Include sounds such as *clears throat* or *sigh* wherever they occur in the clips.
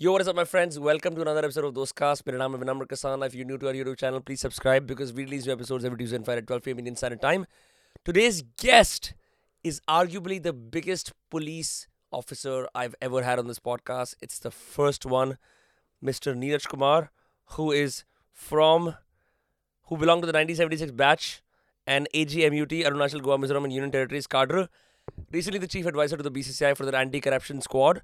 Yo, what is up, my friends? Welcome to another episode of Dostcast. My name is Vinamr Kasana. If you're new to our YouTube channel, please subscribe because we release new episodes every Tuesday and Friday at 12 p.m. Indian Standard Time. Today's guest is arguably the biggest police officer I've ever had on this podcast. It's the first one, Mr. Neeraj Kumar, who is from, who belonged to the 1976 batch and AGMUT, Arunachal, Goa, Mizoram, and Union Territories cadre. Recently, the chief advisor to the BCCI for their anti-corruption squad.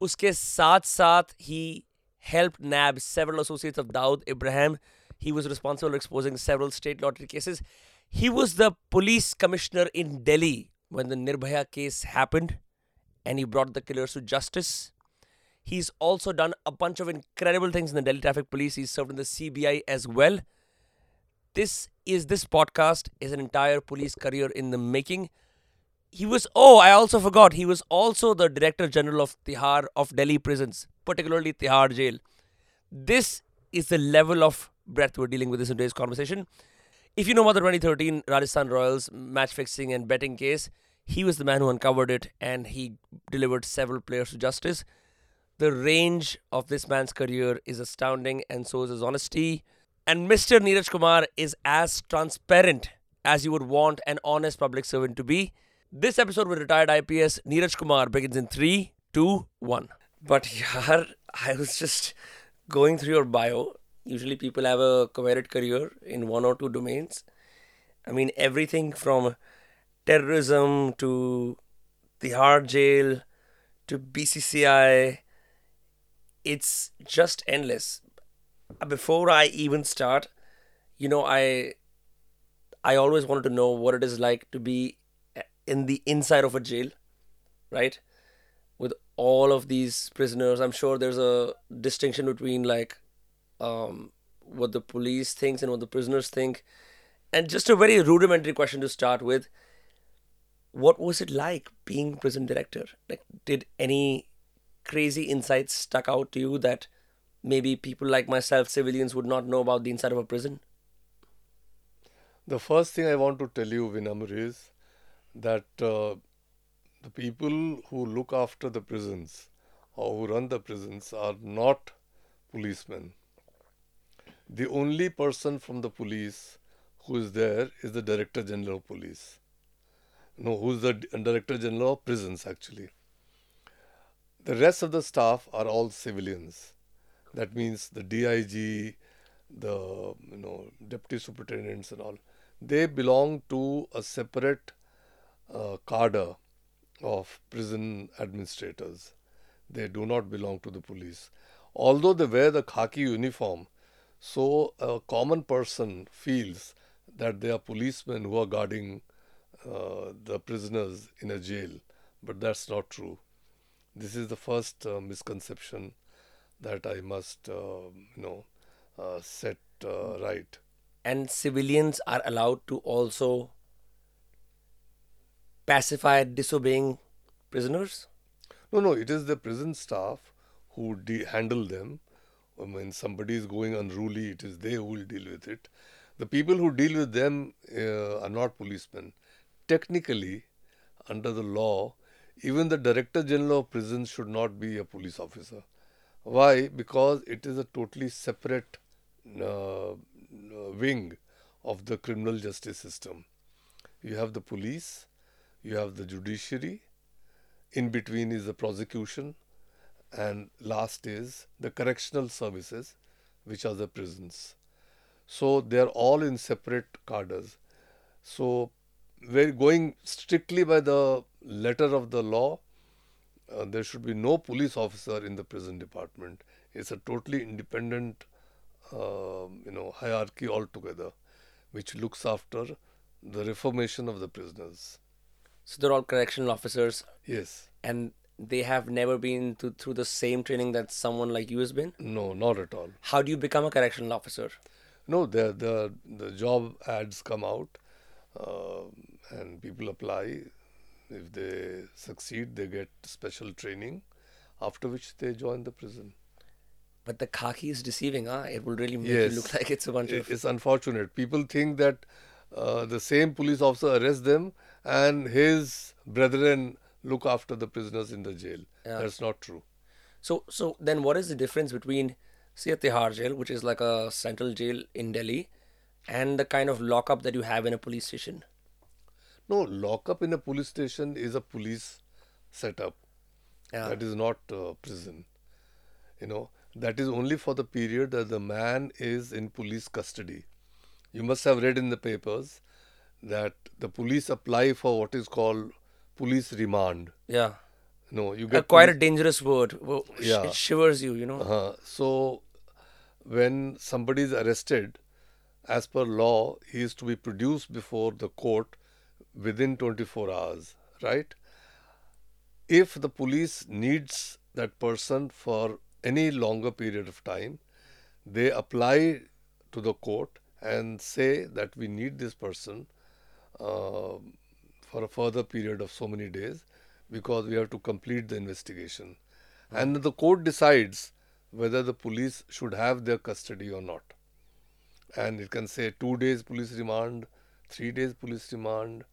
उसके साथ साथ he helped nab several associates of Dawood Ibrahim. He was responsible for exposing several state lottery cases. He was the police commissioner in Delhi when the Nirbhaya case happened and he brought the killers to justice. He's also done a bunch of incredible things in the Delhi Traffic Police. He's served in the CBI as well. This is this podcast is an entire police career in the making he was oh i also forgot. He was also the director general of tihar of delhi prisons particularly tihar jail. This is the level of breadth we're dealing with this in today's conversation. If you know about the 2013 rajasthan royals match fixing and betting case he was the man who uncovered it and he delivered several players to justice. The range of this man's career is astounding and so is his honesty. And mr neeraj kumar is as transparent as you would want an honest public servant to be this episode with retired IPS Neeraj Kumar begins in 3, 2, 1. But yaar, I was just going through your bio. Usually people have a varied career in one or two domains. I mean, everything from terrorism to Tihar jail to BCCI. It's just endless. Uh, before I even start, you know, I I always wanted to know what it is like to be in the inside of a jail, right? With all of these prisoners, I'm sure there's a distinction between like um, what the police thinks and what the prisoners think. And just a very rudimentary question to start with: What was it like being prison director? Like, did any crazy insights stuck out to you that maybe people like myself, civilians, would not know about the inside of a prison? The first thing I want to tell you, Vinamr, is that uh, the people who look after the prisons or who run the prisons are not policemen. The only person from the police who is there is the Director General of Police. No, who's the Director General of Prisons actually. The rest of the staff are all civilians. That means the DIG, the you know deputy superintendents and all. They belong to a separate uh, cadre of prison administrators. They do not belong to the police. Although they wear the khaki uniform, so a common person feels that they are policemen who are guarding uh, the prisoners in a jail, but that's not true. This is the first uh, misconception that I must, uh, you know, uh, set uh, right. And civilians are allowed to also pacify disobeying prisoners? No, no, it is the prison staff who de- handle them. When somebody is going unruly, it is they who will deal with it. The people who deal with them uh, are not policemen. Technically, under the law, even the Director General of Prisons should not be a police officer. Why? Because it is a totally separate uh, wing of the criminal justice system. You have the police, you have the judiciary, in between is the prosecution, and last is the correctional services, which are the prisons. So they are all in separate cadres. So we're going strictly by the letter of the law. Uh, there should be no police officer in the prison department. It's a totally independent, uh, you know, hierarchy altogether, which looks after the reformation of the prisoners. So they're all correctional officers. Yes. And they have never been to, through the same training that someone like you has been? No, not at all. How do you become a correctional officer? No, the the the job ads come out, uh, and people apply. If they succeed, they get special training, after which they join the prison. But the khaki is deceiving, huh? It will really make Yes. you look like it's a bunch of. It's unfortunate. People think that uh, the same police officer arrests them and his brethren look after the prisoners in the jail. Yeah. That's not true. So so then what is the difference between say a Tihar jail, which is like a central jail in Delhi, and the kind of lockup that you have in a police station? No, lockup in a police station is a police setup. Yeah. That is not uh, prison. You know, that is only for the period that the man is in police custody. You must have read in the papers that the police apply for what is called police remand. Yeah. No, you A get quite a police- dangerous word. Wo- Yeah. It shivers you, you know. Uh-huh. So, when somebody is arrested, as per law, he is to be produced before the court within 24 hours, right? If the police needs that person for any longer period of time, they apply to the court and say that we need this person uh, for a further period of so many days because we have to complete the investigation. And the court decides whether the police should have their custody or not. And it can say two days police remand, three days police remand.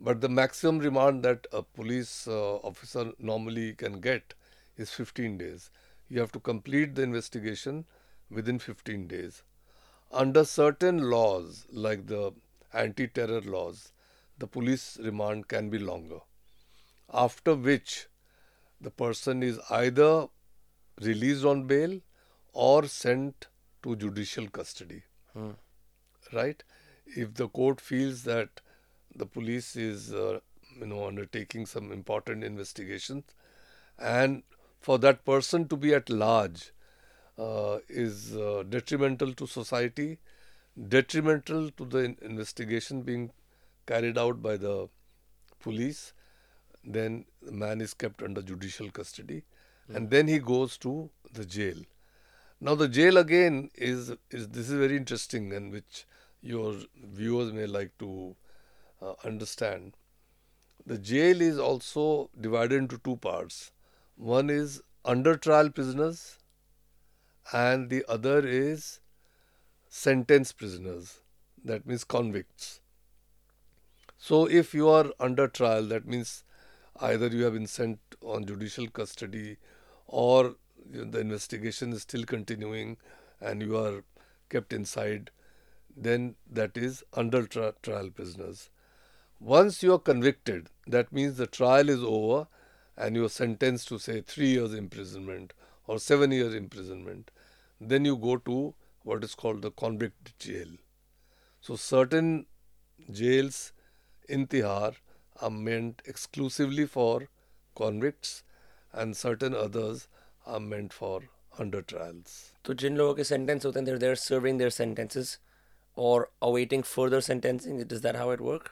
But the maximum remand that a police uh, officer normally can get is 15 days. You have to complete the investigation within 15 days. Under certain laws, like the anti terror laws, the police remand can be longer. After which, the person is either released on bail or sent to judicial custody. Right? If the court feels that the police is, uh, you know, undertaking some important investigations, and for that person to be at large is uh, detrimental to society, detrimental to the in- investigation being carried out by the police, then the man is kept under judicial custody, and then he goes to the jail. Now the jail again is is this is very interesting and which your viewers may like to uh, understand. The jail is also divided into two parts. One is under trial prisoners, and the other is sentenced prisoners. That means convicts. So if you are under trial, that means either you have been sent on judicial custody or the investigation is still continuing and you are kept inside, then that is under tri- trial prisoners. Once you are convicted, that means the trial is over and you are sentenced to say three years imprisonment or seven years imprisonment. Then you go to what is called the convict jail. So certain jails in Tihar are meant exclusively for convicts and certain others are meant for under trials. तो जिन लोगों के sentence होते हैं they're there serving their sentences or awaiting further sentencing. Is that how it work?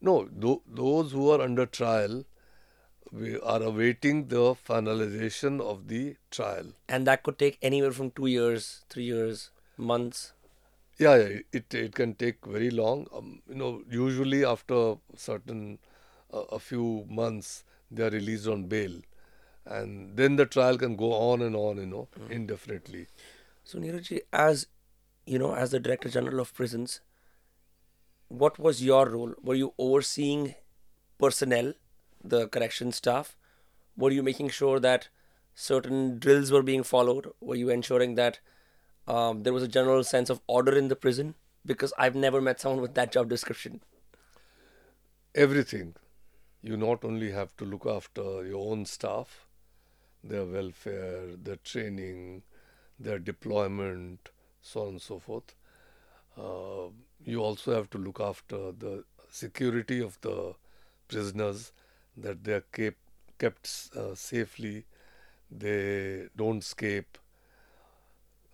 No, tho- those who are under trial we are awaiting the finalization of the trial. And that could take anywhere from two years, three years, months. Yeah, yeah it, it can take very long. Um, you know, usually after certain uh, a few months they are released on bail, and then the trial can go on and on. You know, indefinitely. So Neeraj, as you know, as the Director General of Prisons, what was your role? Were you overseeing personnel, the correction staff? Were you making sure that certain drills were being followed? Were you ensuring that um, there was a general sense of order in the prison? Because I've never met someone with that job description. everything. You not only have to look after your own staff, their welfare, their training, their deployment, so on and so forth. Uh, you also have to look after the security of the prisoners, that they are kept, kept uh, safely, they don't escape.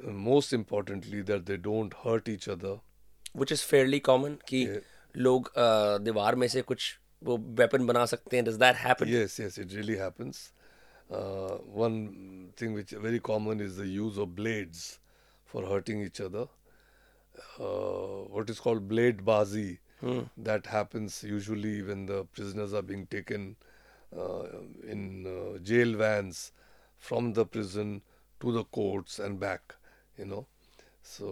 Uh, most importantly, that they don't hurt each other. which is fairly common कि Yeah. लोग अ, दीवार में से कुछ वो weapon बना सकते हैं does that happen Yes, yes, it really happens. Uh, one thing which is very common is the use of blades for hurting each other. Uh, what is called blade bazi. that happens usually when the prisoners are being taken uh, in uh, jail vans from the prison to the courts and back. You know, so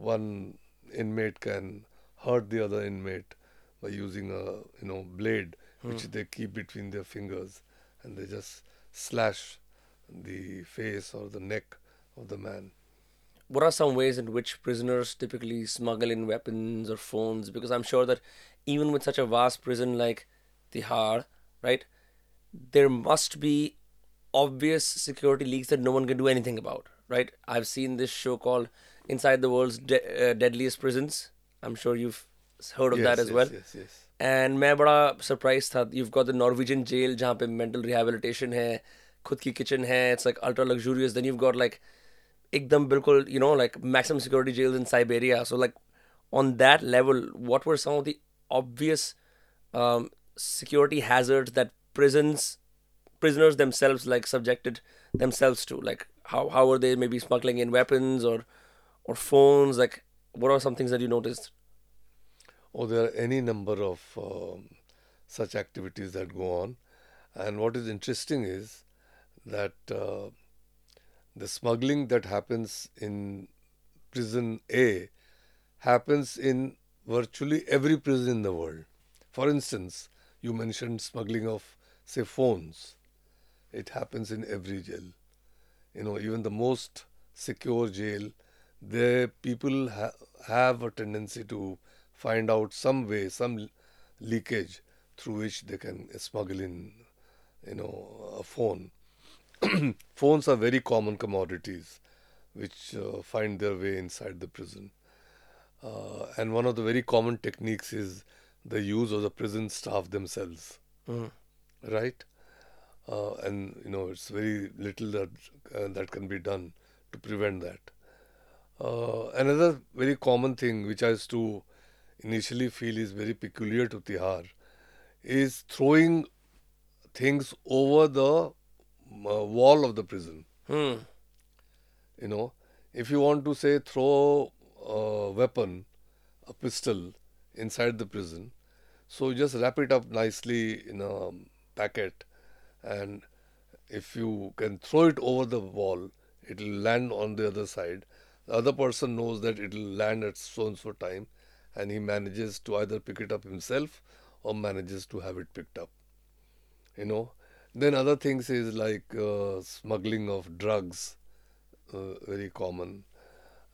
one inmate can hurt the other inmate by using a you know blade which they keep between their fingers and they just slash the face or the neck of the man What are some ways in which prisoners typically smuggle in weapons or phones? Because I'm sure that even with such a vast prison like Tihar, right, there must be obvious security leaks that no one can do anything about, right? I've seen this show called Inside the World's De- uh, Deadliest Prisons. I'm sure you've heard of that Yes, as yes, well. Yes, yes. And मैं बड़ा surprise था you've got the Norwegian jail जहाँ पे mental rehabilitation है खुद की kitchen है it's like ultra luxurious then you've got like एकदम बिल्कुल you know like maximum security jails in Siberia so like on that level what were some of the obvious um, security hazards that prisons prisoners themselves like subjected themselves to like how how were they maybe smuggling in weapons or or phones like what are some things that you noticed Oh, there are any number of um, such activities that go on. And what is interesting is that uh, the smuggling that happens in prison A happens in virtually every prison in the world. For instance, you mentioned smuggling of, say, phones. It happens in every jail. You know, even the most secure jail, the people ha- have a tendency to find out some way, some leakage through which they can smuggle in, you know, a phone. *clears throat* Phones are very common commodities which uh, find their way inside the prison. Uh, and one of the very common techniques is the use of the prison staff themselves, right? Uh, and you know, it's very little that uh, that can be done to prevent that. Uh, another very common thing, which I used to initially feel is very peculiar to Tihar, is throwing things over the wall of the prison. hmm You know, if you want to say throw a weapon, a pistol inside the prison, so just wrap it up nicely in a packet, and if you can throw it over the wall, it will land on the other side. The other person knows that it will land at so and so time, and he manages to either pick it up himself or manages to have it picked up. You know, then other things is like uh, smuggling of drugs, uh, very common,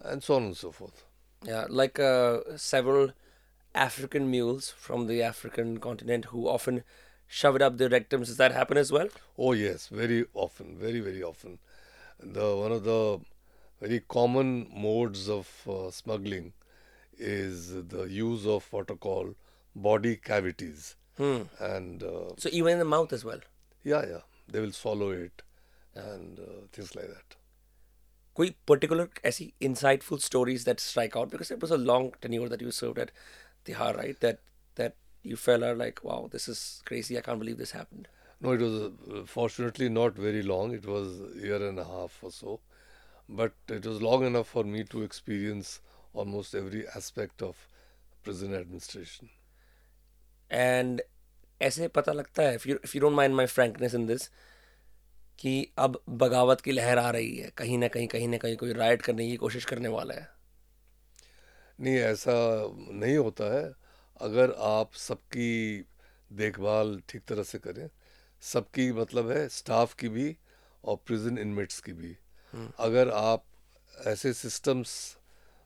and so on and so forth. Yeah, like uh, several African mules from the African continent who often shove it up their rectums. Does that happen as well? Oh yes, very often, very very often. The one of the very common modes of uh, smuggling is the use of what are called body cavities, Hmm. and uh, So even in the mouth as well. yeah, yeah, they will swallow it, and uh, things like that. कोई particular ऐसी insightful stories that strike out because it was a long tenure that you served at Tihar, right? That that you felt are like, wow, this is crazy. I can't believe this happened. No, it was uh, fortunately not very long. It was a year and a half or so, but it was long enough for me to experience almost every aspect of prison administration. And ऐसे पता लगता है if you don't mind my frankness in this कि अब बगावत की लहर आ रही है कहीं ना कहीं कहीं ना कहीं कोई राइट करने की कोशिश करने वाला है। नहीं ऐसा नहीं होता है। अगर आप सबकी देखभाल ठीक तरह से करें सबकी मतलब है स्टाफ की भी और प्रिजन इनमेट्स की भी। अगर आप ऐसे सिस्टम्स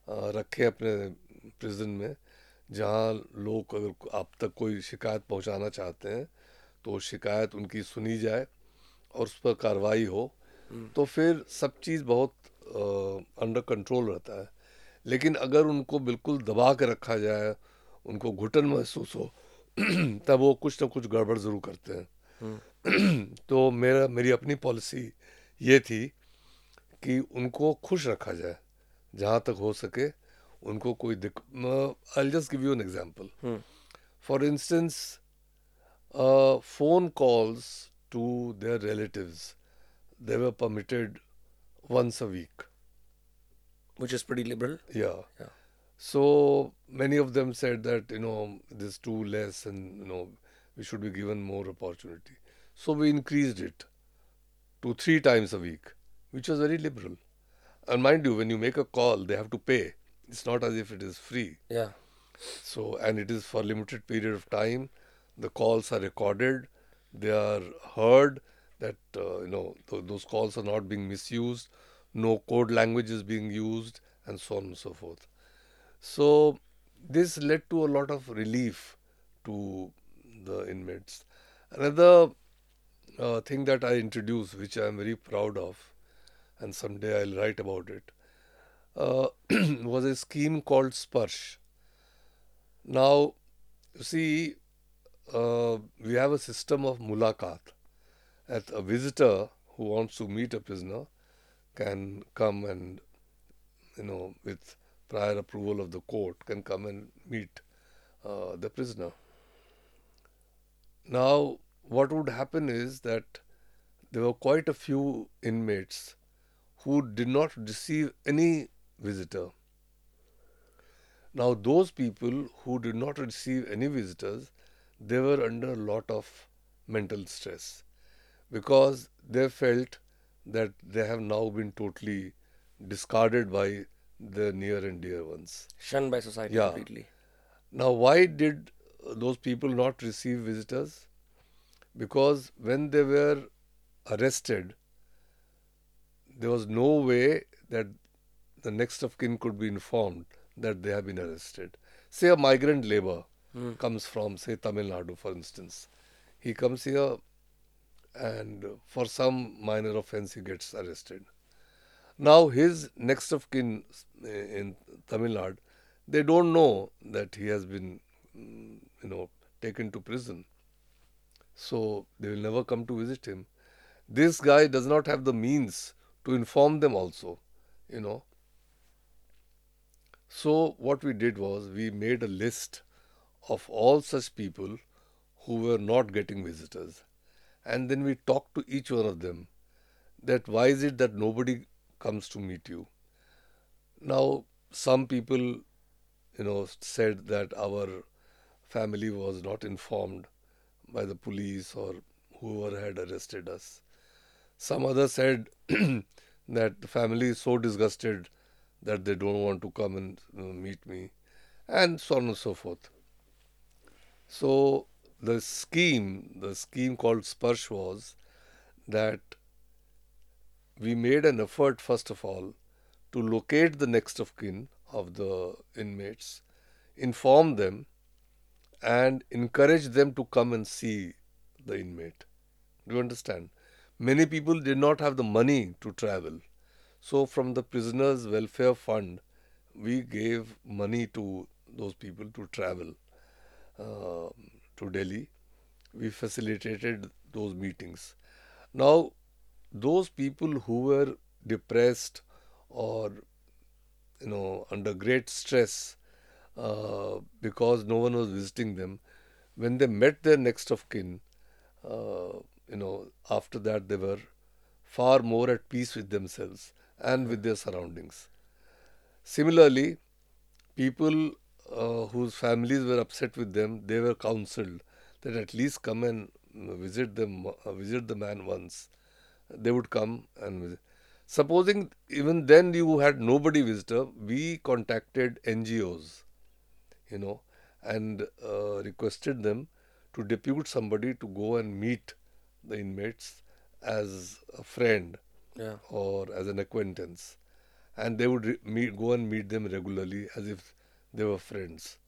रखें अपने प्रिजन में जहाँ लोग अगर आप तक कोई शिकायत पहुँचाना चाहते हैं तो शिकायत उनकी सुनी जाए और उस पर कार्रवाई हो। तो फिर सब चीज़ बहुत अंडर कंट्रोल रहता है। लेकिन अगर उनको बिल्कुल दबा के रखा जाए उनको घुटन महसूस हो *clears throat* तब वो कुछ ना कुछ गड़बड़ ज़रूर करते हैं। *clears throat* तो मेरा मेरी अपनी पॉलिसी ये थी कि उनको खुश रखा जाए जहाँ तक हो सके उनको कोई दिक I just give you an example for instance phone calls to their relatives they were permitted once a week which is pretty liberal yeah Yeah. so many of them said that you know this is too less and you know we should be given more opportunity so we increased it to three times a week which was very liberal and mind you when you make a call they have to pay it's not as if it is free yeah so, and it is for limited period of time. The calls are recorded, they are heard, that uh, you know th- those calls are not being misused, no code language is being used, and so on and so forth. So this led to a lot of relief to the inmates. Another uh, thing that I introduced, which I am very proud of, and someday I'll write about it, uh, *clears throat* was a scheme called Sparsh. Now, you see, uh, we have a system of mulakat. That a visitor who wants to meet a prisoner can come and, you know, with prior approval of the court, can come and meet uh, the prisoner. Now, what would happen is that there were quite a few inmates who did not receive any visitor. Now, those people who did not receive any visitors, they were under a lot of mental stress because they felt that they have now been totally discarded by their near and dear ones. Shunned by society Yeah. completely. Now, why did those people not receive visitors? Because when they were arrested, there was no way that the next of kin could be informed that they have been arrested. Say a migrant labor comes from, say, Tamil Nadu, for instance. He comes here and for some minor offense he gets arrested. Now, his next of kin in Tamil Nadu, they don't know that he has been, mm, you know, taken to prison. So they will never come to visit him. This guy does not have the means to inform them also, you know. So what we did was we made a list of all such people who were not getting visitors. And then we talked to each one of them that why is it that nobody comes to meet you? Now, some people, you know, said that our family was not informed by the police or whoever had arrested us. Some others said *clears throat* that the family is so disgusted that they don't want to come and know, meet me, and so on and so forth. So the scheme, the scheme called Sparsh was that we made an effort first of all to locate the next of kin of the inmates, inform them, and encourage them to come and see the inmate. Do you understand? Many people did not have the money to travel. So, from the Prisoners Welfare Fund, we gave money to those people to travel uh, to Delhi. We facilitated those meetings. Now, those people who were depressed or you know under great stress uh, because no one was visiting them, when they met their next of kin, uh, you know, after that they were far more at peace with themselves and with their surroundings. Similarly, people uh, whose families were upset with them, they were counseled that at least come and visit them, uh, visit the man once. They would come and visit. Supposing even then you had nobody visitor, we contacted NGOs, you know, and uh, requested them to depute somebody to go and meet the inmates as a friend Yeah. or as an acquaintance, and they would re- meet, go and meet them regularly as if they were friends.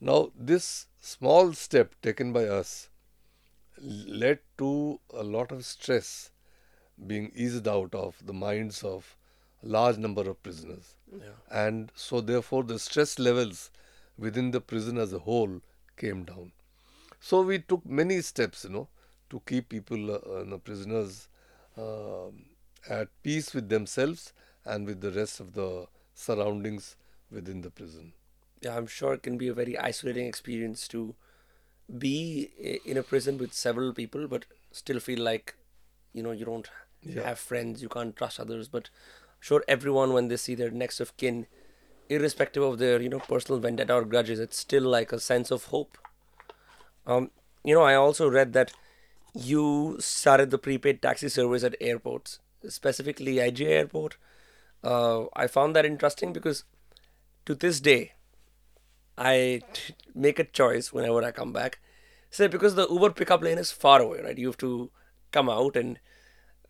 Now, this small step taken by us led to a lot of stress being eased out of the minds of a large number of prisoners. Yeah. And so, therefore, the stress levels within the prison as a whole came down. So, we took many steps, you know, to keep people, uh, you know, prisoners uh, at peace with themselves and with the rest of the surroundings within the prison. Yeah, I'm sure it can be a very isolating experience to be in a prison with several people, but still feel like, you know, you don't Yeah. have friends, you can't trust others. But I'm sure everyone, when they see their next of kin, irrespective of their, you know, personal vendetta or grudges, it's still like a sense of hope. Um, you know, I also read that you started the prepaid taxi service at airports, specifically IGI Airport. Uh, I found that interesting because to this day, I t- make a choice whenever I come back. Say because the Uber pickup lane is far away, right? You have to come out and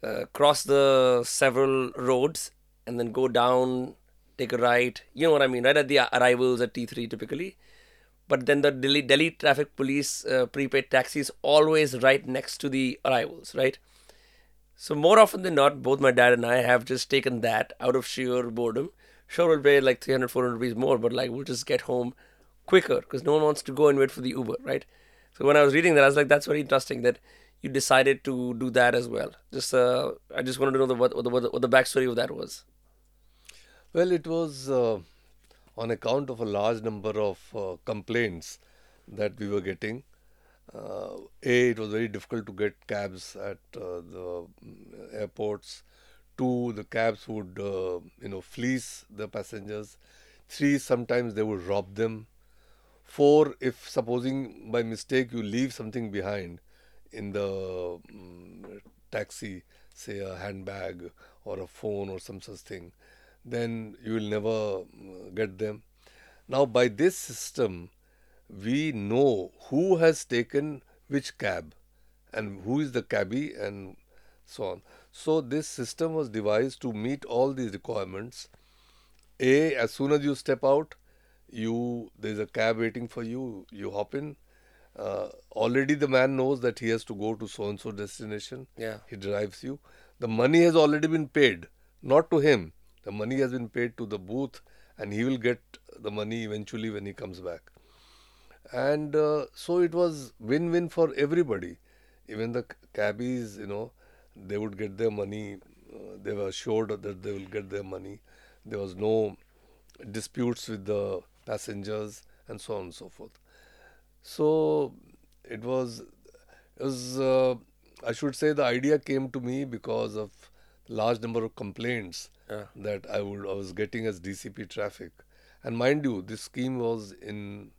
uh, cross the several roads and then go down, take a right. You know what I mean, right at the arrivals at T3 typically. But then the Delhi, Delhi traffic police uh, prepaid taxis always right next to the arrivals, right? So more often than not, both my dad and I have just taken that out of sheer boredom. Sure, we'll pay like 300, 400 rupees more, but like we'll just get home quicker because no one wants to go and wait for the Uber, right? So when I was reading that, I was like, that's very interesting that you decided to do that as well. Just uh, I just wanted to know the what, what, the, what the backstory of that was. Well, it was uh, on account of a large number of uh, complaints that we were getting. Uh, a, it was very difficult to get cabs at uh, the mm, airports. Two, the cabs would, uh, you know, fleece the passengers. Three, sometimes they would rob them. Four, if supposing by mistake you leave something behind in the um, taxi, say a handbag or a phone or some such thing, then you will never mm, get them. Now, by this system, we know who has taken which cab and who is the cabbie and so on. So, this system was devised to meet all these requirements. A, as soon as you step out, you there's a cab waiting for you, you hop in. Uh, already the man knows that he has to go to so and so destination. Yeah. He drives you. The money has already been paid, not to him. The money has been paid to the booth, and he will get the money eventually when he comes back. And uh, so it was win win for everybody. Even the cabbies, you know, they would get their money. Uh, they were assured that they will get their money. There was no disputes with the passengers and so on and so forth. So it was, it was uh, I should say the idea came to me because of large number of complaints Yeah. that I would I was getting as DCP traffic. And mind you, this scheme was in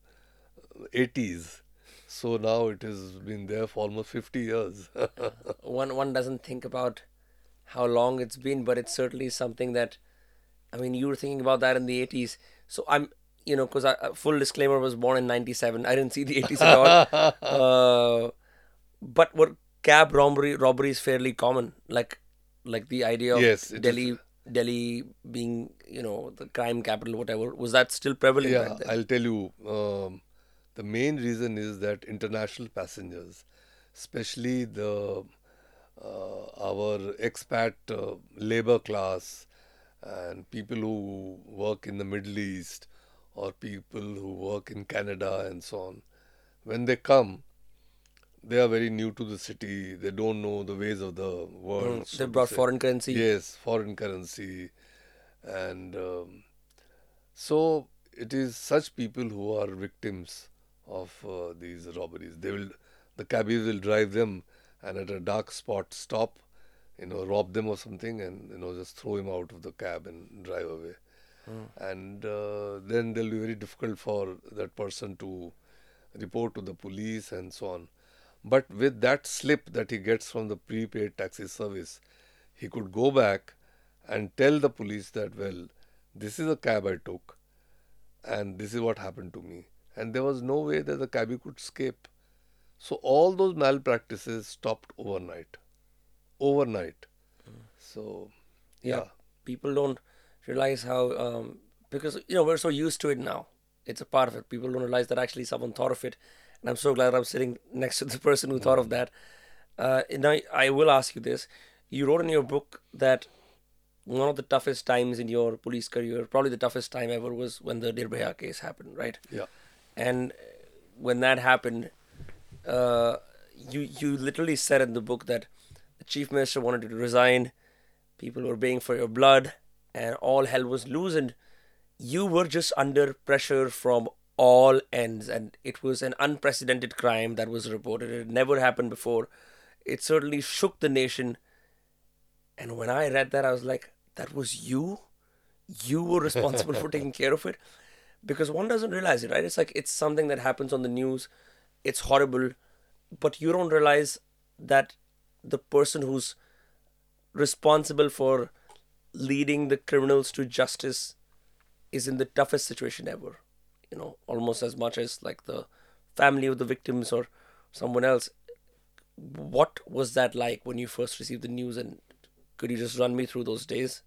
80s. So now it has been there for almost 50 years. *laughs* one one doesn't think about how long it's been, but it's certainly something that, I mean, you were thinking about that in the 80s. So I'm, you know, because I full disclaimer was born in 97. I didn't see the 80s at all. *laughs* uh, but were cab robbery robberies fairly common? Like, like the idea of Yes, it is. Delhi, Delhi being, you know, the crime capital, whatever. Was that still prevalent yeah, back then? I'll tell you. Um, the main reason is that international passengers, especially the uh, our expat uh, labor class and people who work in the Middle East or people who work in Canada and so on, when they come, they are very new to the city. They don't know the ways of the world. so they brought foreign currency. Yes, foreign currency, and um, so it is such people who are victims of uh, these robberies. They will, the cabbies will drive them, and at a dark spot stop, you know, rob them or something, and you know, just throw him out of the cab and drive away. And uh, then they'll be very difficult for that person to report to the police and so on. But with that slip that he gets from the prepaid taxi service, he could go back and tell the police that, well, this is a cab I took and this is what happened to me. And there was no way that the cabbie could escape. So all those malpractices stopped overnight. Overnight. So, yeah. yeah. people don't realize how um, because you know we're so used to it now it's a part of it people don't realize that actually someone thought of it and i'm so glad i'm sitting *laughs* next to the person who thought of that uh, I, I will ask you this you wrote in your book that one of the toughest times in your police career probably the toughest time ever was when the Nirbhaya case happened right Yeah. And when that happened uh, you you literally said in the book that the chief minister wanted to resign. People were baying for your blood and all hell was loose and you were just under pressure from all ends and it was an unprecedented crime that was reported. It never happened before. It certainly shook the nation. And when i read that i was like that was you? You were responsible for *laughs* taking care of it because one doesn't realize it right it's like it's something that happens on the news it's horrible but you don't realize that the person who's responsible for leading the criminals to justice is in the toughest situation ever you know almost as much as like the family of the victims or someone else what was that like when you first received the news? And could you just run me through those days?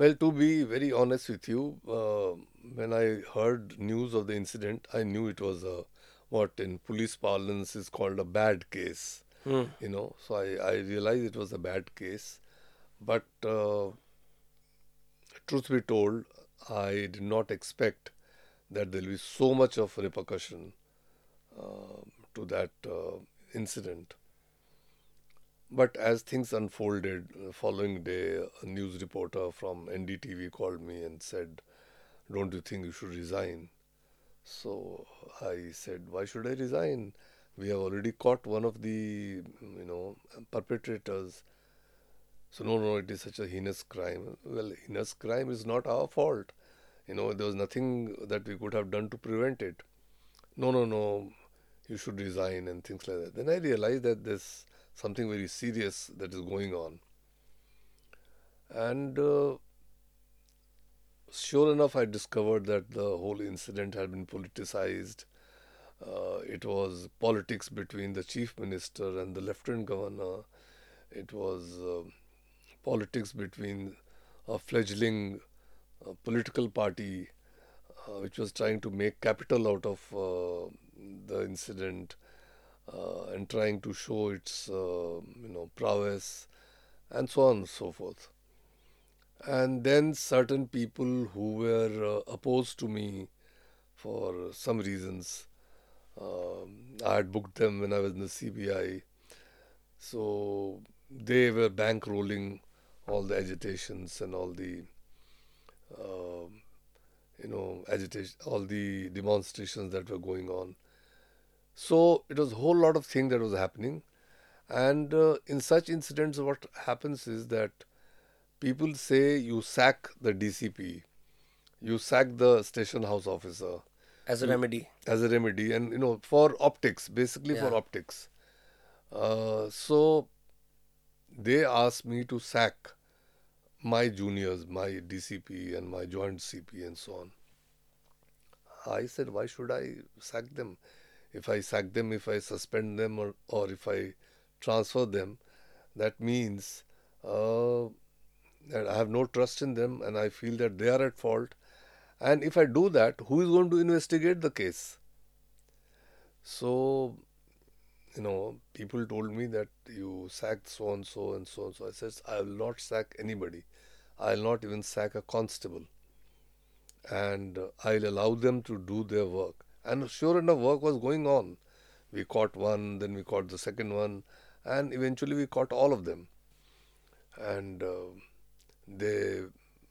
Well, to be very honest with you, uh, when I heard news of the incident, I knew it was a what in police parlance is called a bad case. Hmm. You know, so I, I realized it was a bad case. But uh, truth be told, I did not expect that there will be so much of repercussion uh, to that uh, incident. But as things unfolded, the following day, a news reporter from NDTV called me and said, Don't you think you should resign? So I said, Why should I resign? We have already caught one of the, mm, you know, perpetrators. So no, no, it is such a heinous crime. Well, heinous crime is not our fault. You know, there was nothing that we could have done to prevent it. No, no, no, you should resign and things like that. Then I realized that there's something very serious that is going on. And uh, sure enough, I discovered that the whole incident had been politicized. Uh, it was politics between the chief minister and the lieutenant governor. It was uh, politics between a fledgling uh, political party uh, which was trying to make capital out of uh, the incident and trying to show its you know prowess and so on and so forth and then certain people who were uh, opposed to me for some reasons. Um, I had booked them when I was in the CBI, so they were bankrolling all the agitations and all the, uh, you know, agitation, all the demonstrations that were going on. So it was a whole lot of things that was happening, and uh, in such incidents, what happens is that people say you sack the DCP, you sack the station house officer as a remedy. As a remedy, and you know, for optics, basically Yeah. for optics. Uh, so they asked me to sack my juniors, my DCP and my joint CP and so on. I said, why should I sack them? If I sack them, if I suspend them, or, or if I transfer them, that means uh, that I have no trust in them and I feel that they are at fault. And if I do that, who is going to investigate the case? So, you know, people told me that you sacked so and so and so and so. I said, I will not sack anybody. I will not even sack a constable. And I'll allow them to do their work. And sure enough, work was going on. We caught one, then we caught the second one, and eventually we caught all of them. And uh, they,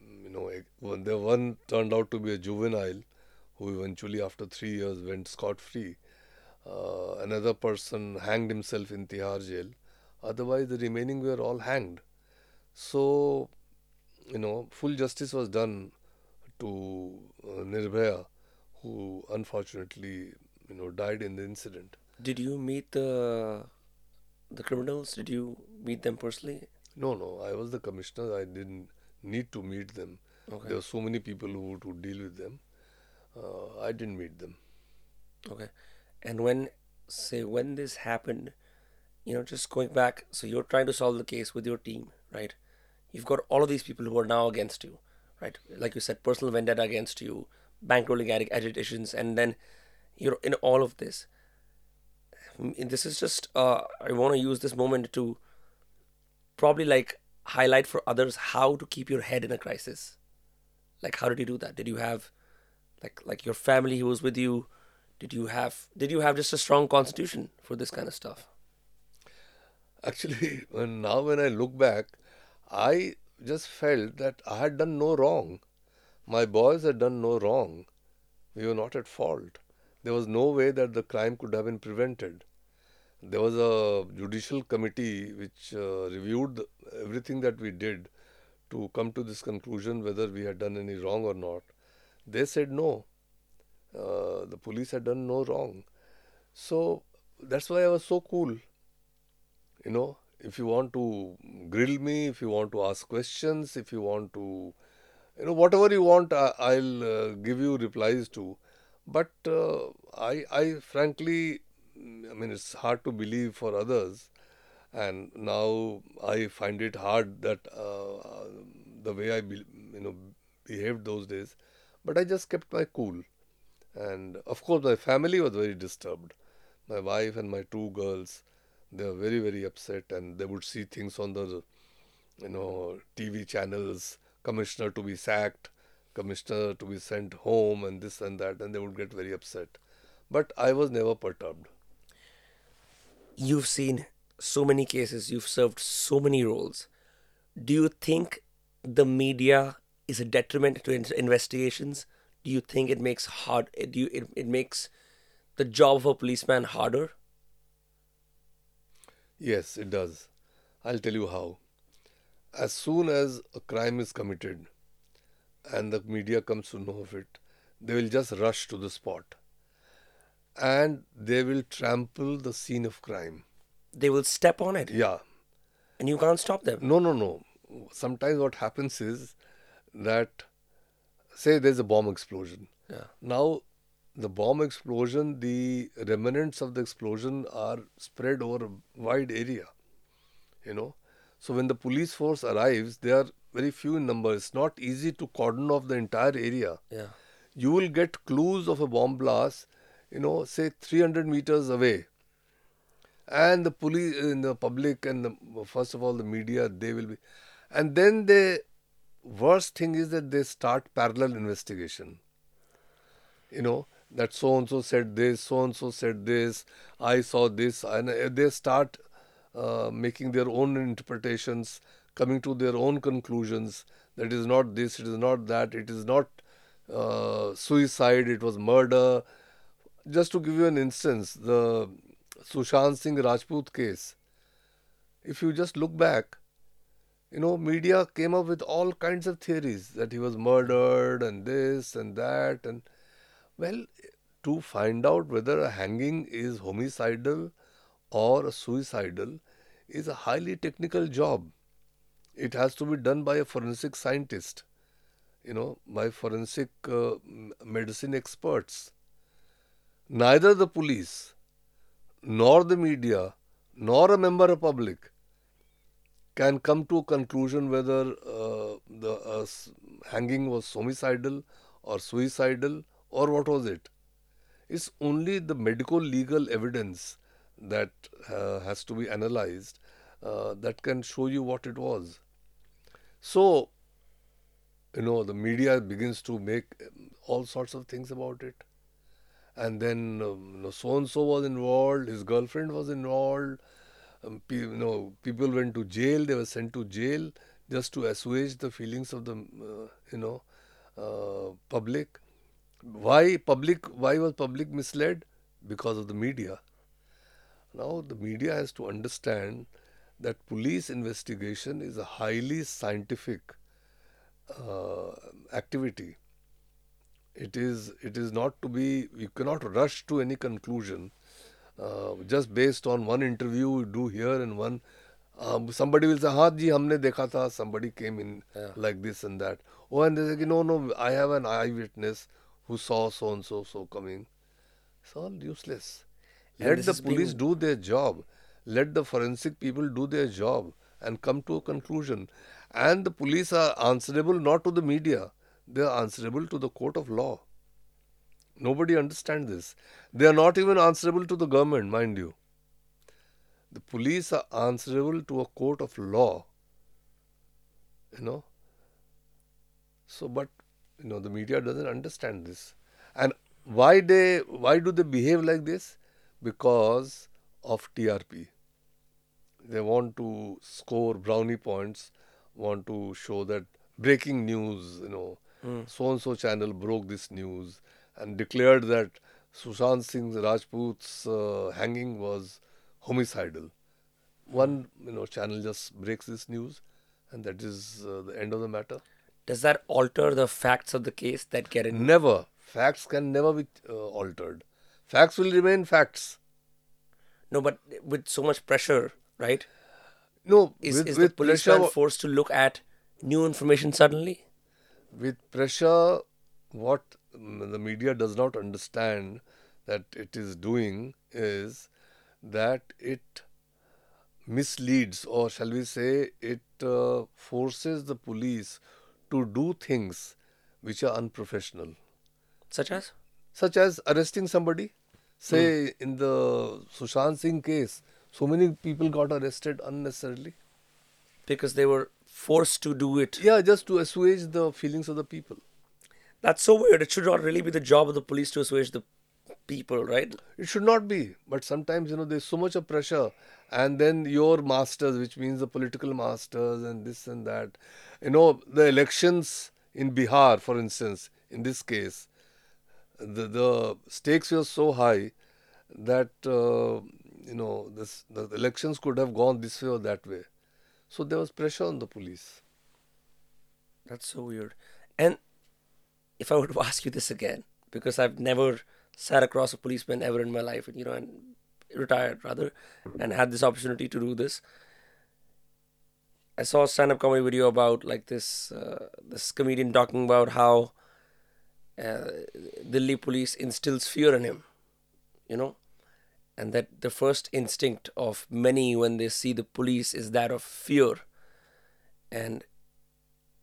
you know, the one turned out to be a juvenile who eventually, after three years, went scot free. Uh, another person hanged himself in Tihar jail. Otherwise, the remaining were all hanged. So, you know, full justice was done to uh, Nirbhaya, who unfortunately, you know, died in the incident. Did you meet the the criminals? Did you meet them personally? No, no, I was the commissioner. I didn't need to meet them. Okay. There were so many people who would to deal with them. Uh, I didn't meet them. Okay. And when, say, when this happened, you know, just going back, so you're trying to solve the case with your team, right? You've got all of these people who are now against you, right? Like you said, personal vendetta against you, bankrolling ag- agitations, and then you're in all of this. This is just, uh, I want to use this moment to probably like highlight for others how to keep your head in a crisis. Like, how did you do that? Did you have like like your family who was with you? Did you have did you have just a strong constitution for this kind of stuff? Actually, *laughs* now when I look back, I just felt that I had done no wrong. My boys had done no wrong. We were not at fault. There was no way that the crime could have been prevented. There was a judicial committee which uh, reviewed everything that we did to come to this conclusion whether we had done any wrong or not. They said no. Uh, the police had done no wrong. So that's why I was so cool. You know, if you want to grill me, if you want to ask questions, if you want to, you know, whatever you want, I, I'll uh, give you replies to. But uh, I, I frankly I mean, it's hard to believe for others, and now I find it hard that uh, the way I, be, you know, behaved those days. But I just kept my cool, and of course, my family was very disturbed. My wife and my two girls, they were very very upset, and they would see things on the, you know, TV channels. Commissioner to be sacked, commissioner to be sent home, and this and that, and they would get very upset. But I was never perturbed. You've seen so many cases, you've served so many roles. Do you think the media is a detriment to investigations? Do you think it makes hard do you, it, it makes the job of a policeman harder? Yes, it does. I'll tell you how. As soon as a crime is committed and the media comes to know of it, they will just rush to the spot and they will trample the scene of crime. They will step on it Yeah. and you can't stop them. No, no, no. Sometimes what happens is that, say, there's a bomb explosion. Yeah. Now, the bomb explosion, the remnants of the explosion are spread over a wide area. You know, so when the police force arrives, they are very few in number. It's not easy to cordon off the entire area. Yeah. You will get clues of a bomb blast, you know, say 300 meters away. And the police, in the public, and the, first of all the media, they will be, and then the worst thing is that they start parallel investigation. You know that so and so said this, so and so said this, I saw this, and uh, they start uh, making their own interpretations, coming to their own conclusions. That is not this, it is not that, it is not uh, suicide, it was murder. Just to give you an instance, the Sushant Singh Rajput case. If you just look back, you know, media came up with all kinds of theories that he was murdered and this and that. And well, to find out whether a hanging is homicidal or suicidal is a highly technical job. It has to be done by a forensic scientist, you know, by forensic uh, medicine experts. Neither the police, nor the media, nor a member of public can come to a conclusion whether uh, the uh, hanging was homicidal or suicidal or what was it. It's only the medical legal evidence that uh, has to be analyzed uh, that can show you what it was. So, you know, the media begins to make um, all sorts of things about it. And then, um, you know, so and so was involved, his girlfriend was involved, um, pe- you know, people went to jail, they were sent to jail just to assuage the feelings of the, uh, you know, uh, public. Why public? Why was public misled? Because of the media. Now the media has to understand that police investigation is a highly scientific uh, activity. It is it is not to be you cannot rush to any conclusion uh, just based on one interview you do here and one um, somebody will say हाँ जी हमने देखा था somebody came in Yeah. like this and that oh and they say no no I have an eyewitness who saw so and so so coming it's all useless And let the police being- do their job. Let the forensic people do their job and come to a conclusion. And the police are answerable not to the media. They are answerable to the court of law. Nobody understands this. They are not even answerable to the government mind you. The police are answerable to a court of law you know. So but you know the media doesn't understand this. And why they why do they behave like this because of trp they want to score brownie points want to show that breaking news you know. So and so channel broke this news and declared that sushant singh rajput's uh, hanging was homicidal. One you know channel just breaks this news and that is uh, the end of the matter. Does that alter the facts of the case that get in? never. Facts can never be uh, altered facts will remain facts No, but with so much pressure, right? no Is, with, is the with pressure forced to look at new information suddenly? with pressure what the media does not understand that it is doing is that it misleads, or shall we say, it uh, forces the police to do things which are unprofessional, Such as? such as arresting somebody. Say hmm. in the Sushant Singh case, so many people got arrested unnecessarily. Because they were forced to do it. Yeah, just to assuage the feelings of the people. That's so weird. It should not really be the job of the police to assuage the people, right? It should not be, but sometimes you know there's so much of pressure, and then your masters, which means the political masters and this and that, you know, the elections in Bihar, for instance, in this case, the the stakes were so high that uh, you know this the elections could have gone this way or that way, so there was pressure on the police. That's so weird. And if I were to *laughs* ask you this again, because I've never sat across a policeman ever in my life, and you know, and retired rather, and had this opportunity to do this. I saw a stand-up comedy video about like this uh, this comedian talking about how uh, Delhi police instills fear in him, you know, and that the first instinct of many when they see the police is that of fear, and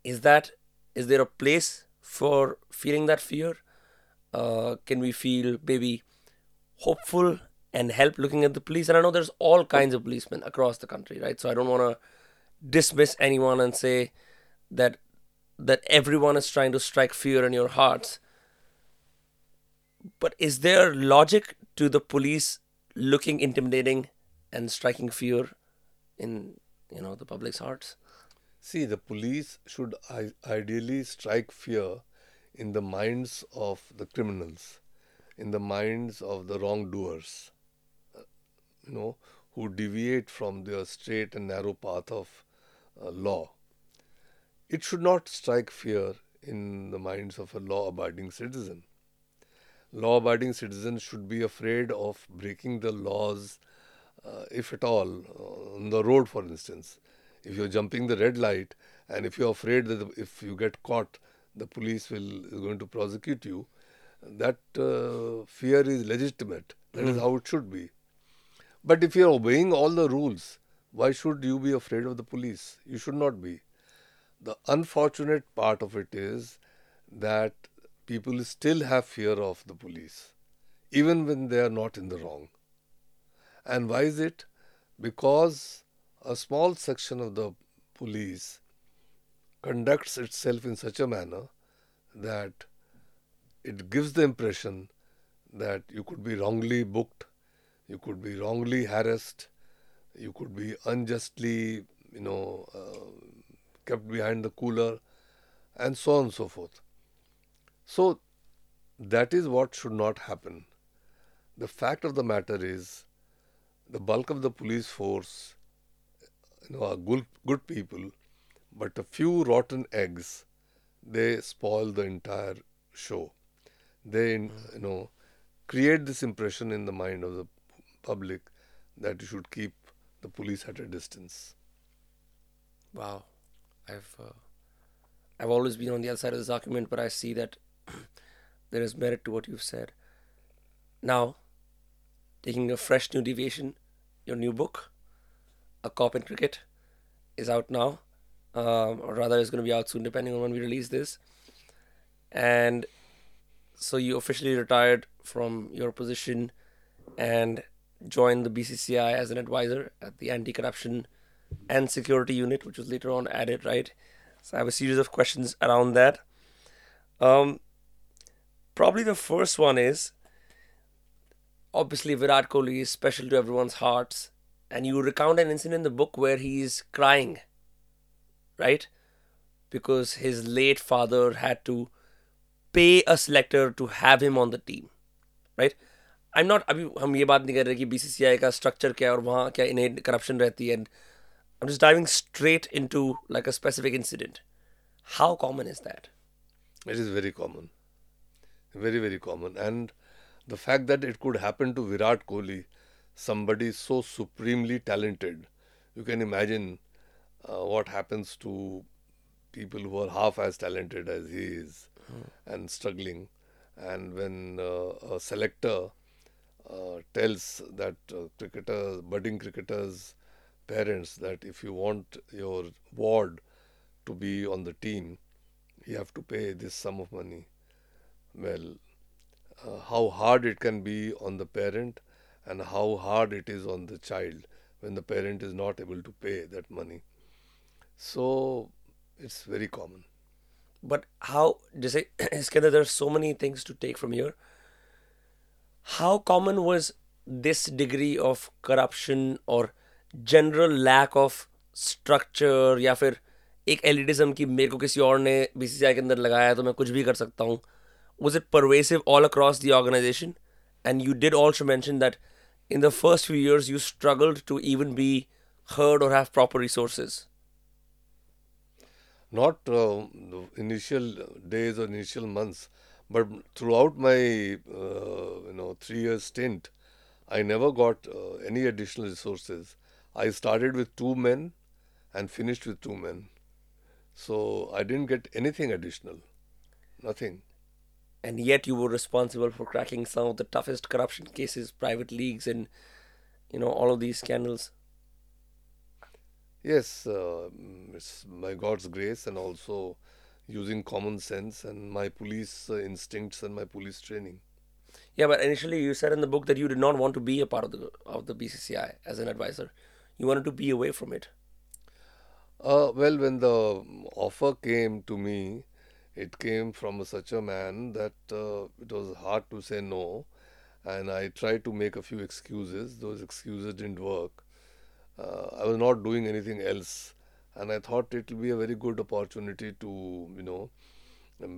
is that is there a place for feeling that fear? Uh, can we feel maybe hopeful and help looking at the police? And I know there's all kinds of policemen across the country, right? So I don't want to dismiss anyone and say that that everyone is trying to strike fear in your hearts. But is there logic to the police looking intimidating and striking fear in you know the public's hearts? See, the police should ideally strike fear in the minds of the criminals, in the minds of the wrongdoers, uh, you know, who deviate from their straight and narrow path of uh, law. It should not strike fear in the minds of a law abiding citizen. Law abiding citizens should be afraid of breaking the laws, uh, if at all, uh, on the road, for instance. If you're jumping the red light and if you're afraid that if you get caught, the police will is going to prosecute you, that uh, fear is legitimate. That is how it should be. But if you're obeying all the rules, why should you be afraid of the police? You should not be. The unfortunate part of it is that people still have fear of the police, even when they are not in the wrong. And why is it? Because a small section of the police conducts itself in such a manner that it gives the impression that you could be wrongly booked, you could be wrongly harassed, you could be unjustly, you know, uh, kept behind the cooler, and so on and so forth. So, that is what should not happen. The fact of the matter is, the bulk of the police force, you know, are good, good people, but a few rotten eggs, they spoil the entire show. They, you know, create this impression in the mind of the public that you should keep the police at a distance. Wow, I've uh, I've always been on the other side of this argument, but I see that there is merit to what you've said. Now, taking a fresh new deviation, your new book, A Cop in Cricket, is out now, um, or rather, is going to be out soon, depending on when we release this. And so you officially retired from your position and joined the BCCI as an advisor at the anti-corruption and security unit, which was later on added, right? So I have a series of questions around that. Um, probably the first one is obviously Virat Kohli is special to everyone's hearts, and you recount an incident in the book where he's crying, right? Because his late father had to pay a selector to have him on the team, right? I'm not अभी हम ये बात नहीं कर रहे कि BCCI का structure क्या है और वहाँ क्या इन्हें करप्शन रहती है I'm just diving straight into like a specific incident. How common is that? It is very common. very, very common. And the fact that it could happen to Virat Kohli, somebody so supremely talented, you can imagine uh, what happens to people who are half as talented as he is and struggling. And when uh, a selector uh, tells that uh, cricketers, budding cricketers, parents that if you want your ward to be on the team, you have to pay this sum of money. Well, uh, how hard it can be on the parent and how hard it is on the child when the parent is not able to pay that money. So it's very common. But how, just say, Iskandar, there are so many things to take from here. How common was this degree of corruption or general lack of structure या फिर एक elitism की मेरे को किसी और ने BCCI के अंदर लगाया तो मैं कुछ भी कर सकता हूँ was it pervasive all across the organization and you did also mention that in the first few years you struggled to even be heard or have proper resources not uh, initial days or initial months, but throughout my uh, you know three year stint, I never got uh, any additional resources. I started with two men and finished with two men, so I didn't get anything additional, nothing. And yet you were responsible for cracking some of the toughest corruption cases, private leagues, and you know all of these scandals. Yes, uh, it's by God's grace and also using common sense and my police uh, instincts and my police training. Yeah, but initially you said in the book that you did not want to be a part of the of the BCCI as an advisor. You wanted to be away from it. Uh, well, when the offer came to me, it came from such a man that uh, it was hard to say no, and I tried to make a few excuses. Those excuses didn't work. Uh, I was not doing anything else, and I thought it will be a very good opportunity to you know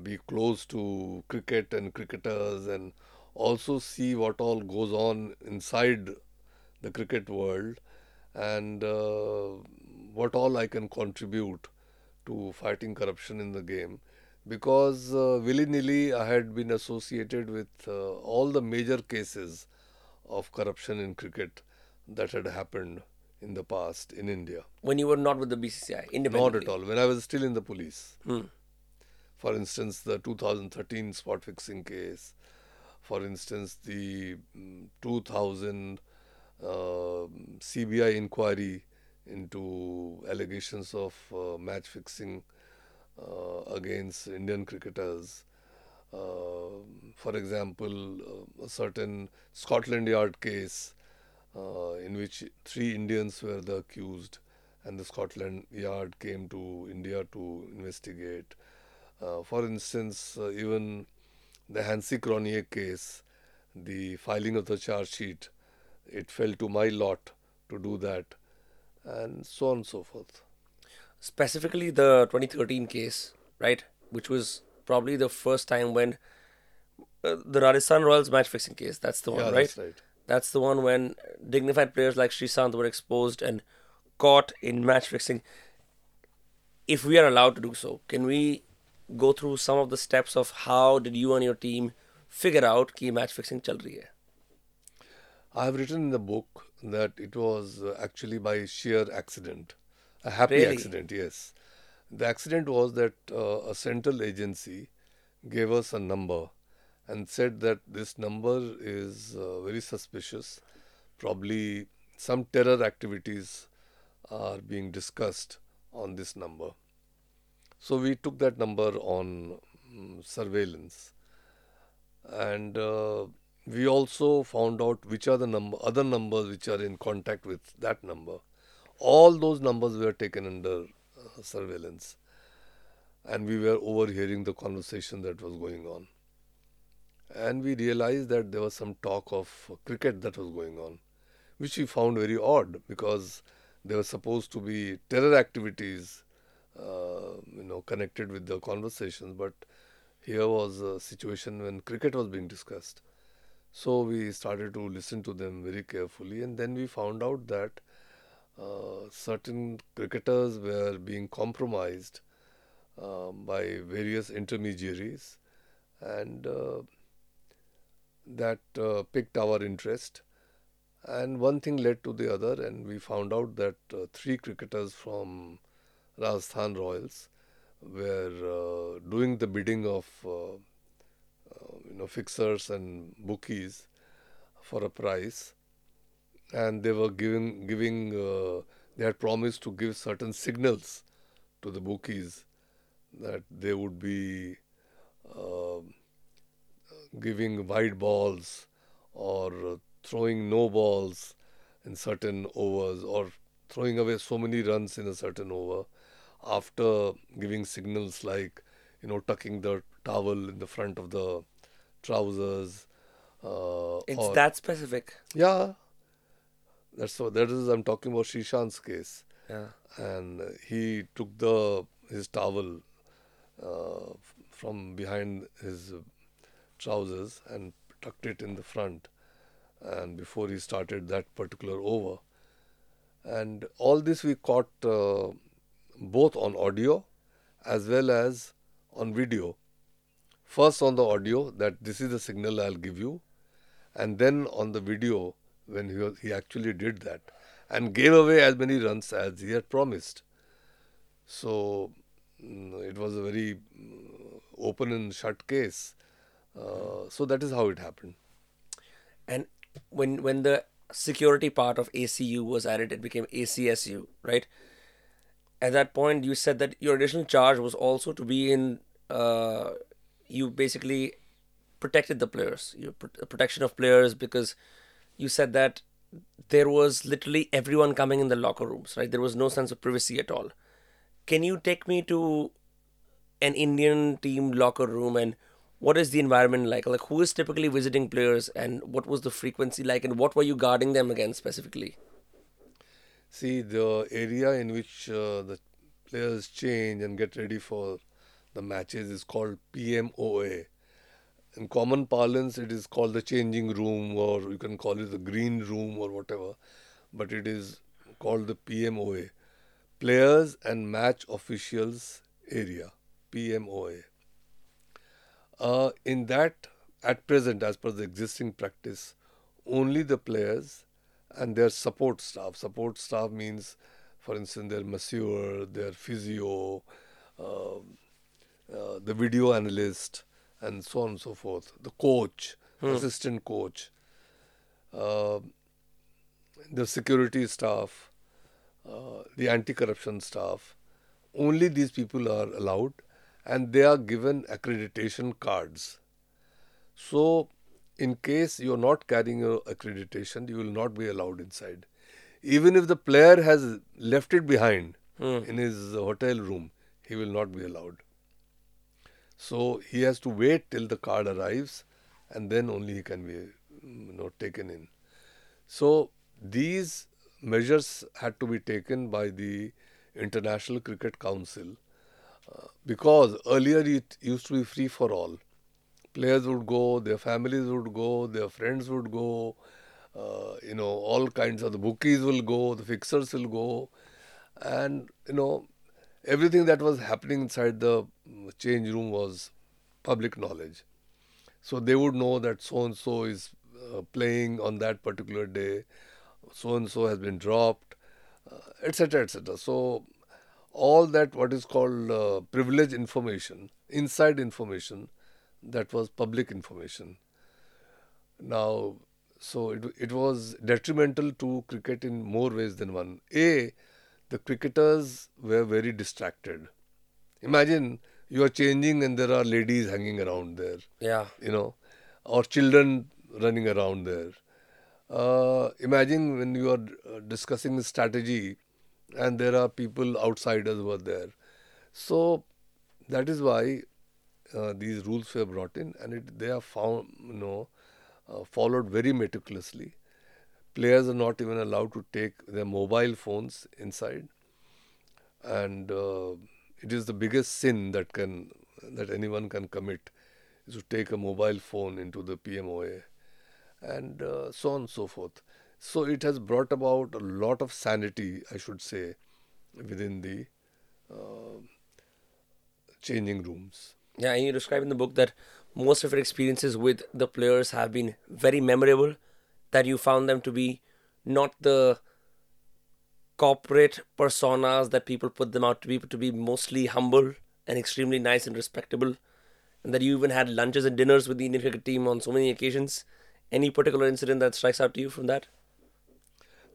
be close to cricket and cricketers and also see what all goes on inside the cricket world. And uh, what all I can contribute to fighting corruption in the game because uh, willy nilly I had been associated with uh, all the major cases of corruption in cricket that had happened in the past in India. When you were not with the BCCI, independently? Not at all. When I was still in the police. Hmm. For instance, the 2013 spot fixing case. For instance, the mm, 2000 uh, CBI inquiry into allegations of uh, match fixing against Indian cricketers. Uh, for example, uh, a certain Scotland Yard case uh, in which three Indians were the accused, and the Scotland Yard came to India to investigate. Uh, for instance, uh, even the Hansie Cronje case, the filing of the charge sheet, it fell to my lot to do that, and so on and so forth specifically the 2013 case, right, which was probably the first time when uh, the Rajasthan Royals match fixing case. That's the one, yeah, right? That's, right? that's the one when dignified players like Sreesanth were exposed and caught in match fixing. If we are allowed to do so, can we go through some of the steps of how did you and your team figure out key match fixing chal rahi hai? I have written in the book that it was uh, actually by sheer accident a happy Really? accident. Yes, the accident was that uh, a central agency gave us a number and said that this number is uh, very suspicious. Probably some terror activities are being discussed on this number. So we took that number on um, surveillance, and uh, we also found out which are the number other numbers which are in contact with that number. All those numbers were taken under uh, surveillance, and we were overhearing the conversation that was going on. And we realized that there was some talk of cricket that was going on, which we found very odd because there were supposed to be terror activities, uh, you know, connected with the conversations, but here was a situation when cricket was being discussed. So we started to listen to them very carefully, and then we found out that uh, certain cricketers were being compromised uh, by various intermediaries, and uh, that uh, picked our interest. And one thing led to the other, and we found out that uh, three cricketers from Rajasthan Royals were uh, doing the bidding of you know fixers and bookies for a price, and they were giving giving uh, they had promised to give certain signals to the bookies that they would be uh, giving wide balls or throwing no balls in certain overs or throwing away so many runs in a certain over after giving signals like you know tucking the towel in the front of the trousers uh, It's that specific. yeah that's what that is i'm talking about Shishan's case. Yeah. and he took the his towel uh, from behind his trousers and tucked it in the front. And before he started that particular over. And all this we caught uh, both on audio as well as on video. First on the audio that this is the signal i'll give you. And then on the video when he, was, he actually did that and gave away as many runs as he had promised so mm, it was a very mm, open and shut case uh, so that is how it happened And when when the security part of ACU was added, it became ACSU, right? At that point, you said that your additional charge was also to be in. Uh, you basically protected the players, your pr- protection of players, because you said that there was literally everyone coming in the locker rooms, right? There was no sense of privacy at all. Can you take me to an Indian team locker room and what is the environment like? Like, who is typically visiting players and what was the frequency like and what were you guarding them against specifically? See, the area in which uh, the players change and get ready for the matches is called PMOA. In common parlance, it is called the changing room, or you can call it the green room, or whatever, but it is called the PMOA Players and Match Officials Area. PMOA. Uh, in that, at present, as per the existing practice, only the players and their support staff. Support staff means, for instance, their masseur, their physio, uh, uh, the video analyst, and so on and so forth. The coach, assistant coach, uh, the security staff, uh, the anti-corruption staff. Only these people are allowed, and they are given accreditation cards. So, in case you're not carrying your accreditation, you will not be allowed inside. Even if the player has left it behind in his hotel room, he will not be allowed. So he has to wait till the card arrives, and then only he can be, you know, taken in. So these measures had to be taken by the International Cricket Council uh, because earlier it used to be free for all players would go, their families would go, their friends would go, uh, you know, all kinds of the bookies will go, the fixers will go, and you know, everything that was happening inside the change room was public knowledge. So they would know that so and so is uh, playing on that particular day, so and so has been dropped, etc., etc. So all that what is called uh, privilege information, inside information, that was public information. Now, so it, it was detrimental to cricket in more ways than one. A, the cricketers were very distracted. Imagine you are changing and there are ladies hanging around there, Yeah. you know, or children running around there. Uh, imagine when you are uh, discussing strategy and there are people outsiders were there. So that is why uh, these rules were brought in and it, they are found, you know, uh, followed very meticulously. Players are not even allowed to take their mobile phones inside, and uh, it is the biggest sin that can that anyone can commit is to take a mobile phone into the PMOA, and uh, so on and so forth. So it has brought about a lot of sanity, I should say, within the uh, changing rooms. Yeah, and you describe in the book that most of your experiences with the players have been very memorable, that you found them to be not the corporate personas that people put them out to be, but to be mostly humble and extremely nice and respectable. And that you even had lunches and dinners with the Indian cricket team on so many occasions. Any particular incident that strikes out to you from that?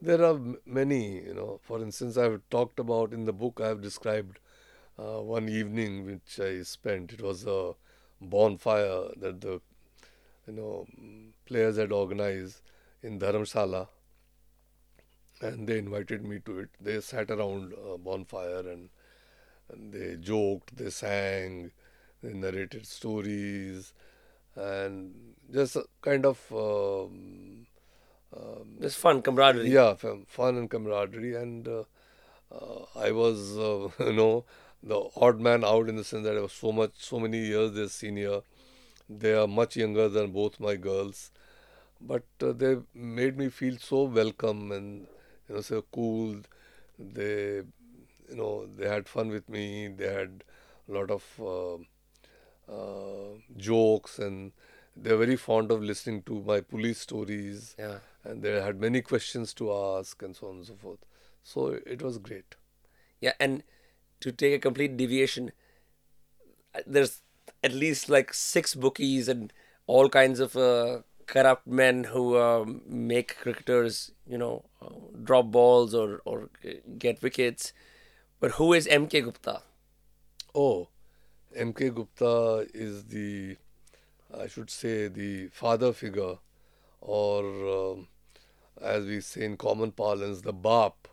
There are many, you know. For instance, I've talked about in the book, I've described uh, one evening which I spent. It was a bonfire that the, you know, players had organized in Dharamshala, and they invited me to it. They sat around a bonfire and, and they joked, they sang, they narrated stories, and just kind of. Um, um, It's fun, camaraderie. yeah, fun fun and camaraderie, and uh, uh, I was, uh, *laughs* you know, the odd man out in the sense that I was so much, so many years their senior. They are much younger than both my girls, but uh, they made me feel so welcome and you know so cool. They, you know, they had fun with me. They had a lot of uh, uh, jokes and they're very fond of listening to my police stories Yeah. and they had many questions to ask and so on and so forth. So it was great. Yeah, and to take a complete deviation, uh, there's at least like six bookies and all kinds of uh, corrupt men who um, make cricketers, you know, drop balls or or get wickets. But who is MK Gupta? Oh, M.K. Gupta is the, I should say, the father figure, or um, as we say in common parlance, the BAP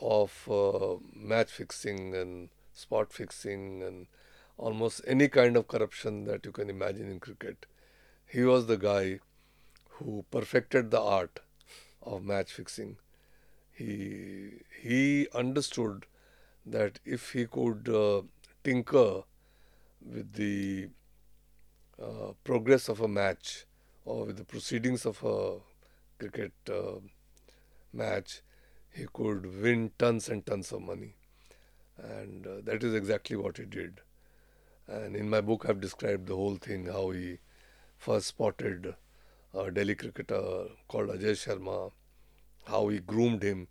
of uh, match fixing and spot fixing and almost any kind of corruption that you can imagine in cricket. He was the guy who perfected the art of match fixing. He he understood that if he could uh, tinker with the uh, progress of a match or with the proceedings of a cricket uh, match, he could win tons and tons of money. And uh, that is exactly what he did. And in my book, I've described the whole thing how he first spotted a Delhi cricketer called Ajay Sharma, how he groomed him.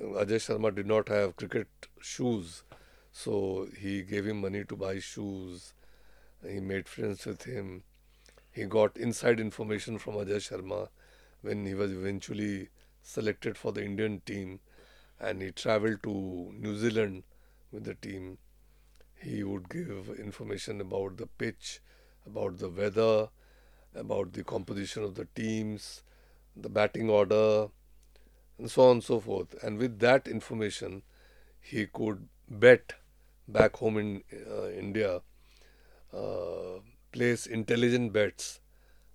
Ajay Sharma did not have cricket shoes, so he gave him money to buy shoes. He made friends with him. He got inside information from Ajay Sharma when he was eventually selected for the Indian team and he traveled to New Zealand with the team. He would give information about the pitch, about the weather, about the composition of the teams, the batting order, and so on and so forth. And with that information, he could bet back home in uh, India, uh, place intelligent bets,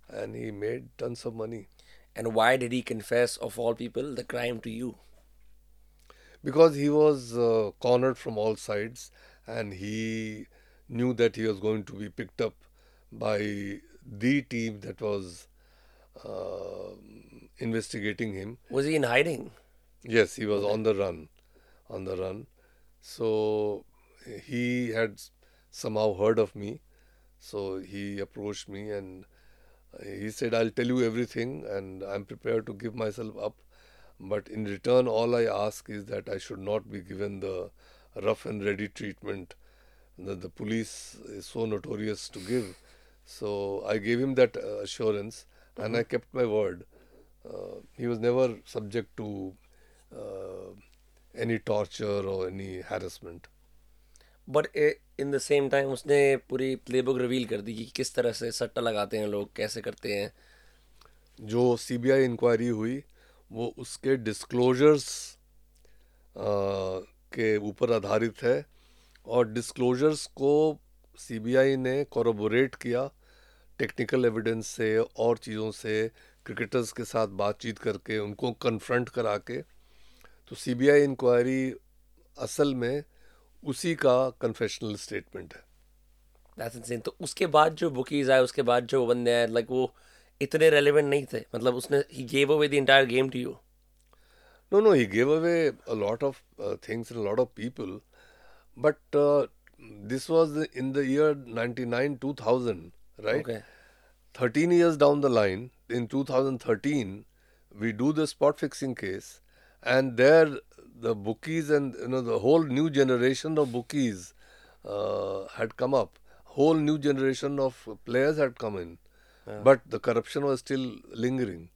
and he made tons of money. And why did he confess, of all people, the crime to you? because he was uh, cornered from all sides and he knew that he was going to be picked up by the team that was uh, investigating him. Was he in hiding? yes he was on the run on the run. So he had somehow heard of me. So he approached me and he said i'll tell you everything and i'm prepared to give myself up. But in return, all I ask is that I should not be given the rough and ready treatment that the police is so notorious to give. So I gave him that uh, assurance mm-hmm. and I kept my word. Uh, he was never subject to uh, any torture or any harassment. But in the same time उसने पूरी playbook reveal कर दी कि किस तरह से सट्टा लगाते हैं लोग कैसे करते हैं जो सीबीआई इंक्वायरी हुई वो उसके डिस्क्लोजर्स के ऊपर आधारित है और डिस्क्लोजर्स को सीबीआई ने कॉरबोरेट किया टेक्निकल एविडेंस से और चीज़ों से क्रिकेटर्स के साथ बातचीत करके उनको कन्फ्रंट करा के तो सीबीआई इंक्वायरी असल में उसी का कन्फेशनल स्टेटमेंट है। दैट्स तो उसके बाद जो बुकीज आए उसके बाद जो बंदे आए लाइक वो इतने रेलिवेंट नहीं थे। मतलब उसने ही gave away the entire game to you know no he gave away things and a lot of people. But uh, this was the- in the 99 2000, right? Okay 13 years down the line, in 2013, we do the spot fixing case, and there the bookies and you know the whole new generation of bookies uh, had come up. Whole new generation of players had come in, but the corruption was still lingering.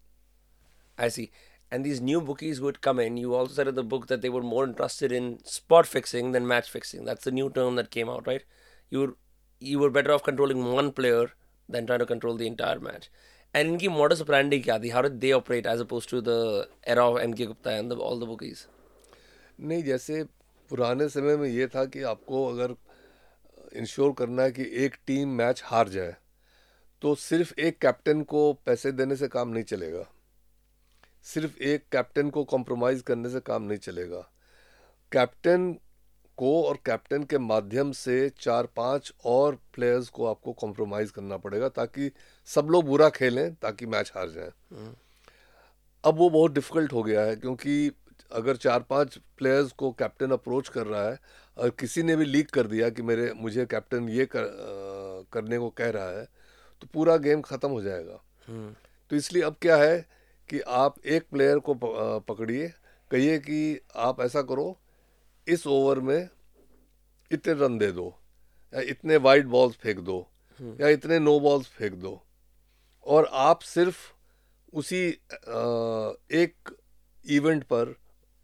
I see. And these new bookies would come in. You also said in the book that they were more interested in spot fixing than match fixing. That's the new term that came out, right? You you were better off controlling one player than try to control the entire match and इनकी मॉडर्स branding क्या थी? हर they operate as opposed to the era of M K Gupta and all the book नहीं, जैसे पुराने समय में ये था कि आपको अगर uh, इंश्योर करना है कि एक टीम मैच हार जाए तो सिर्फ़ एक कैप्टन को पैसे देने से काम नहीं चलेगा। सिर्फ़ एक कैप्टन को कॉम्प्रोमाइज़ करने से काम नहीं चलेगा। कैप्टन को और कैप्टन के माध्यम से चार पाँच और प्लेयर्स को आपको कॉम्प्रोमाइज करना पड़ेगा ताकि सब लोग बुरा खेलें ताकि मैच हार जाए। अब वो बहुत डिफ़िकल्ट हो गया है क्योंकि अगर चार पाँच प्लेयर्स को कैप्टन अप्रोच कर रहा है और किसी ने भी लीक कर दिया कि मेरे मुझे कैप्टन ये कर, आ, करने को कह रहा है तो पूरा गेम ख़त्म हो जाएगा। तो इसलिए अब क्या है कि आप एक प्लेयर को पकड़िए कहिए कि आप ऐसा करो इस ओवर में इतने रन दे दो या इतने वाइड बॉल्स फेंक दो या इतने नो बॉल्स फेंक दो। और आप सिर्फ़ उसी एक इवेंट पर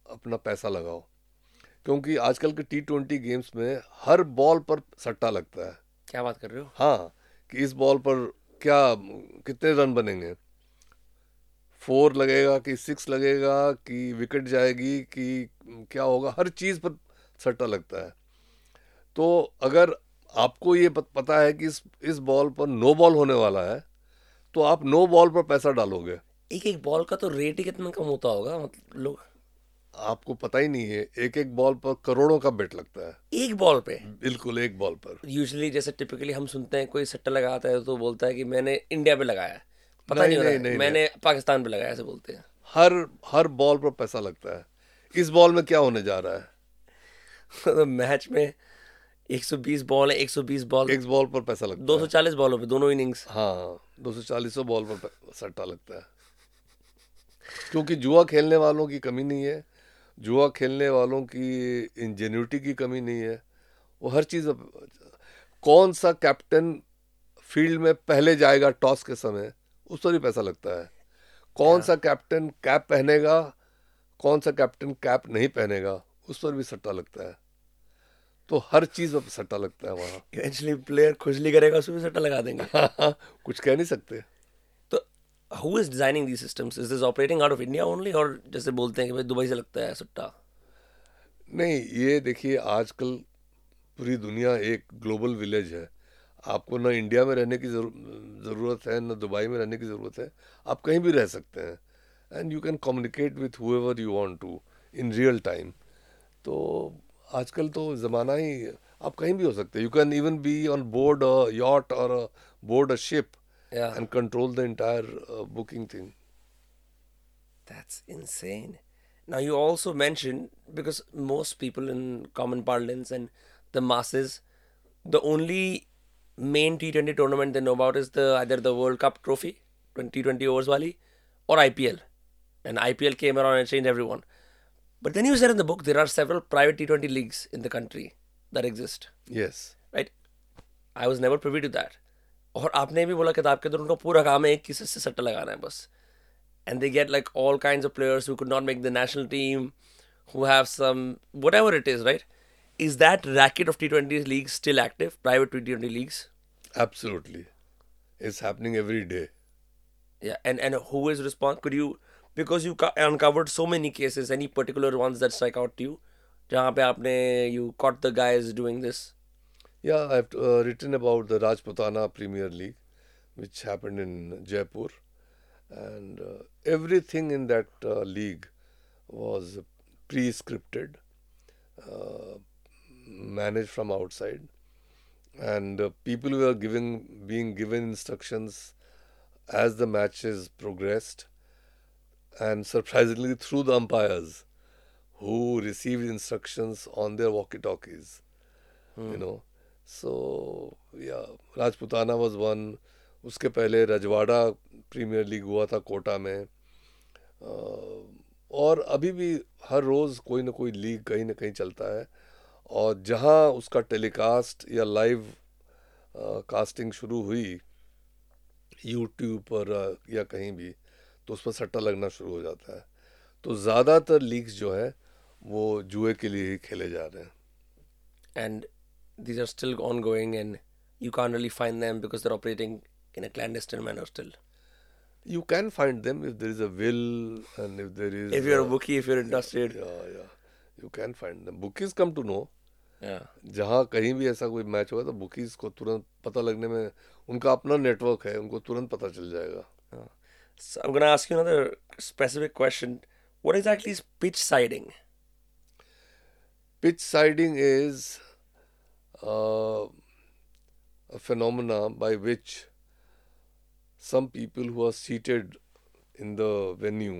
अपना पैसा लगाओ। क्योंकि आजकल के टी ट्वेंटी गेम्स में हर बॉल पर सट्टा लगता है। क्या बात कर रहे हो? हाँ कि इस बॉल पर क्या कितने रन बनेंगे? फोर लगेगा कि सिक्स लगेगा कि विकेट जाएगी कि क्या होगा हर चीज़ पर सट्टा लगता है। तो अगर आपको ये पता है कि इस इस बॉल पर नो बॉल होने वाला है तो आप नो बॉल पर पैसा डालोगे। एक एक बॉल का तो रेट ही कितना कम होता होगा मतलब लोग आपको पता ही नहीं है एक एक बॉल पर करोड़ों का बेट लगता है। एक बॉल पे? बिल्कुल एक बॉल पर। यूजली जैसे टिपिकली हम सुनते हैं कोई सट्टा लगाता है तो बोलता है कि मैंने इंडिया पे लगाया पता नहीं, नहीं, नहीं, नहीं मैंने नहीं। पाकिस्तान पे लगाया ऐसे बोलते हैं। हर हर बॉल पर पैसा लगता है। इस बॉल में क्या होने जा रहा है? तो मैच में 120 बॉल है 120 बॉल। एक बॉल पर पैसा लगता 240 बॉलों पे दोनों इनिंग्स। हाँ 240 बॉल पर सट्टा लगता है। क्योंकि जुआ खेलने वालों की कमी नहीं है। जुआ खेलने वालों की इंजेन्यूटी की कमी नहीं है। वो हर चीज़ कौन सा कैप्टन फ़ील्ड में पहले जाएगा टॉस के समय? उस पर भी पैसा लगता है। कौन सा कैप्टन कैप पहनेगा कौन सा कैप्टन कैप नहीं पहनेगा उस पर भी सट्टा लगता है। तो हर चीज़ पर सट्टा लगता है वहाँ। इवेंचुअली प्लेयर खुजली करेगा उसमें सट्टा लगा देंगे। कुछ कह नहीं सकते। तो who is designing the systems is this operating out of India only और जैसे बोलते हैं कि भाई दुबई से लगता है सट्टा? नहीं ये देखिए आजकल पूरी दुनिया एक ग्लोबल विलेज है। आपको ना इंडिया में रहने की ज़रूरत है ना दुबई में रहने की ज़रूरत है। आप कहीं भी रह सकते हैं। And you can communicate with whoever you want to in real time तो आजकल तो ज़माना ही आप कहीं भी हो सकते हैं। You can even be on board yacht और board a ship and control the entire booking thing That's insane. Now you also mentioned because most people in common parlance and the masses, the only main T20 tournament they know about is the either the World Cup trophy, 2020 overs wali, or IPL. And IPL came around and changed everyone. But then you said in the book there are several private T20 leagues in the country that exist. Yes. Right? I was never privy to that. और आपने भी बोला किताब के अंदर उनका पूरा काम है एक किसी से सट्टा लगाना है बस and they get like all kinds of players who could not make the national team, who have some whatever it is, right? is that racket of T20 leagues still active, private T20 leagues? Absolutely. It's happening every day. Yeah, and, and who is responsible? Could you, because you uncovered so many cases, any particular ones that strike out to you? जहाँ पे आपने you caught the guys doing this? Yeah, I've uh, written about the Rajputana Premier League, which happened in Jaipur, and uh, everything in that uh, league was pre-scripted. Uh, managed from outside and uh, people were given being given instructions as the matches progressed and surprisingly through the umpires who received instructions on their walkie talkies hmm. you know so yeah rajputana was one उसके पहले रजवाड़ा premiere league हुआ था कोटा में और अभी भी हर रोज़ कोई ना कोई लीग कहीं ना कहीं चलता है और जहाँ उसका टेलीकास्ट या लाइव कास्टिंग शुरू हुई यूट्यूब पर या कहीं भी तो उस पर सट्टा लगना शुरू हो जाता है। तो ज़्यादातर लीक्स जो हैं वो जुए के लिए ही खेले जा रहे हैं। And these are still ongoing and you can really find them because they're operating in a clandestine manner still you can find them if there is a will and if there is if you are bookie if you are interested yeah yeah you can find them bookies come to know जहाँ कहीं भी ऐसा कोई match होगा तो bookies को तुरंत पता लगने में उनका अपना नेटवर्क है उनको तुरंत पता चल जाएगा। Specific question what exactly pitch siding pitch siding is phenomena by which some people who are seated in the venue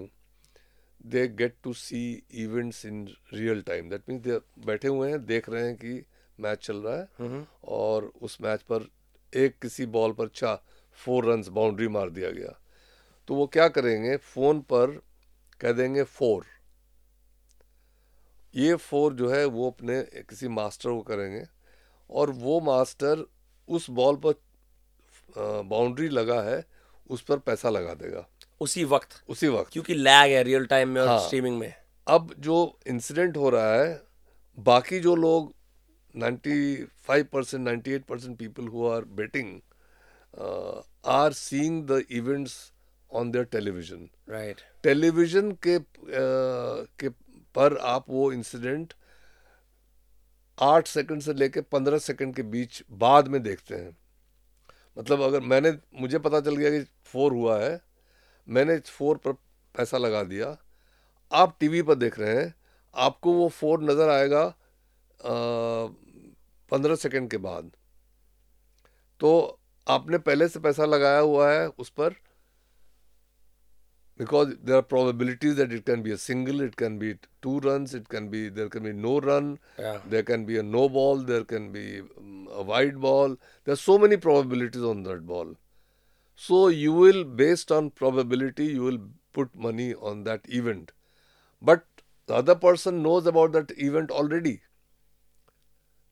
they get to see events in real time that means they बैठे हुए हैं देख रहे हैं कि match चल रहा है और उस मैच पर एक किसी बॉल पर चा फोर रन्स बाउंड्री मार दिया गया। तो वो क्या करेंगे? फ़ोन पर कह देंगे फोर ये फोर जो है वो अपने किसी मास्टर को करेंगे और वो मास्टर उस बॉल पर बाउंड्री लगा है उस पर पैसा लगा देगा। उसी वक्त। उसी वक्त। क्योंकि लैग है रियल टाइम में और हाँ। स्ट्रीमिंग में। अब जो इंसिडेंट हो रहा है बाकी जो लोग 95 percent 98 percent people who are betting are seeing the events on their television right television के अ, के पर आप वो इंसिडेंट आठ सेकंड से लेके पंद्रह सेकंड के बीच बाद में देखते हैं। मतलब अगर मैंने मुझे पता चल गया कि फोर हुआ है मैंने फोर पर पैसा लगा दिया। आप टीवी पर देख रहे हैं आपको वो फोर नज़र आएगा पंद्रह सेकंड के बाद। तो आपने पहले से पैसा लगाया हुआ है उस पर because there are probabilities that it can be a single it can be two run it can be there can be no run there can be a no ball there can be a wide ball there so many probabilities on that ball So you will, based on probability, you will put money on that event. But the other person knows about that event already.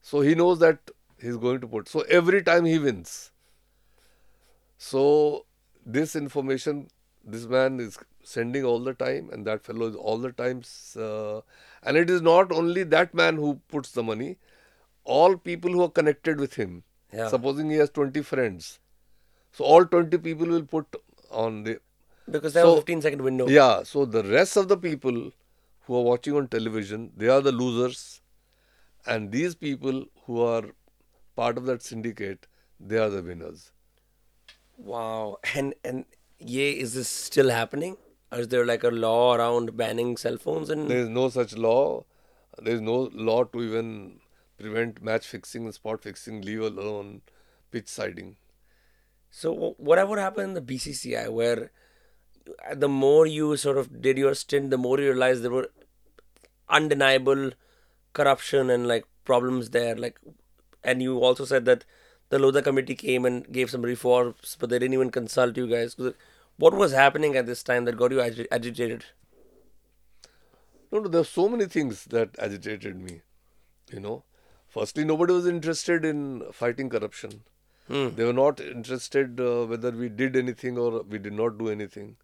So he knows that he's going to put. So every time he wins. So this information this man is sending all the time and that fellow is all the times uh, and it is not only that man who puts the money all people who are connected with him Yeah. supposing he has 20 friends so all 20 people will put on the because there was So- a 15 second window. yeah so the rest of the people who are watching on television they are the losers. And these people who are part of that syndicate they are the winners. Wow. And and yeah is this still happening? Or is there like a law around banning cell phones and There is no such law. There is no law to even prevent match fixing and spot fixing, leave alone pitch siding. So wh- whatever happened in the BCCI, where the more you sort of did your stint, the more you realized there were undeniable corruption and like problems there. Like, and you also said that the Lodha committee came and gave some reforms, but they didn't even consult you guys. What was happening at this time that got you agi- agitated? No, no, there are so many things that agitated me. You know, firstly, nobody was interested in fighting corruption. Hmm. They were not interested uh, whether we did anything or we did not do anything.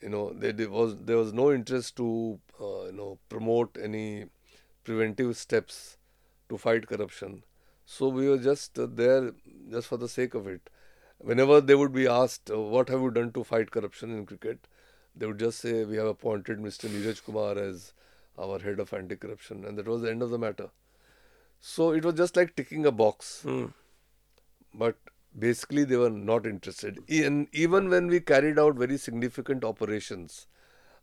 You know, there, was there was no interest to uh, you know promote any preventive steps to fight corruption. So we were just uh, there just for the sake of it. Whenever they would be asked, uh, "What have you done to fight corruption in cricket?" they would just say, "We have appointed Mr. Neeraj Kumar as our head of anti-corruption," and that was the end of the matter. So it was just like ticking a box Hmm. But basically they were not interested. In, even when we carried out very significant operations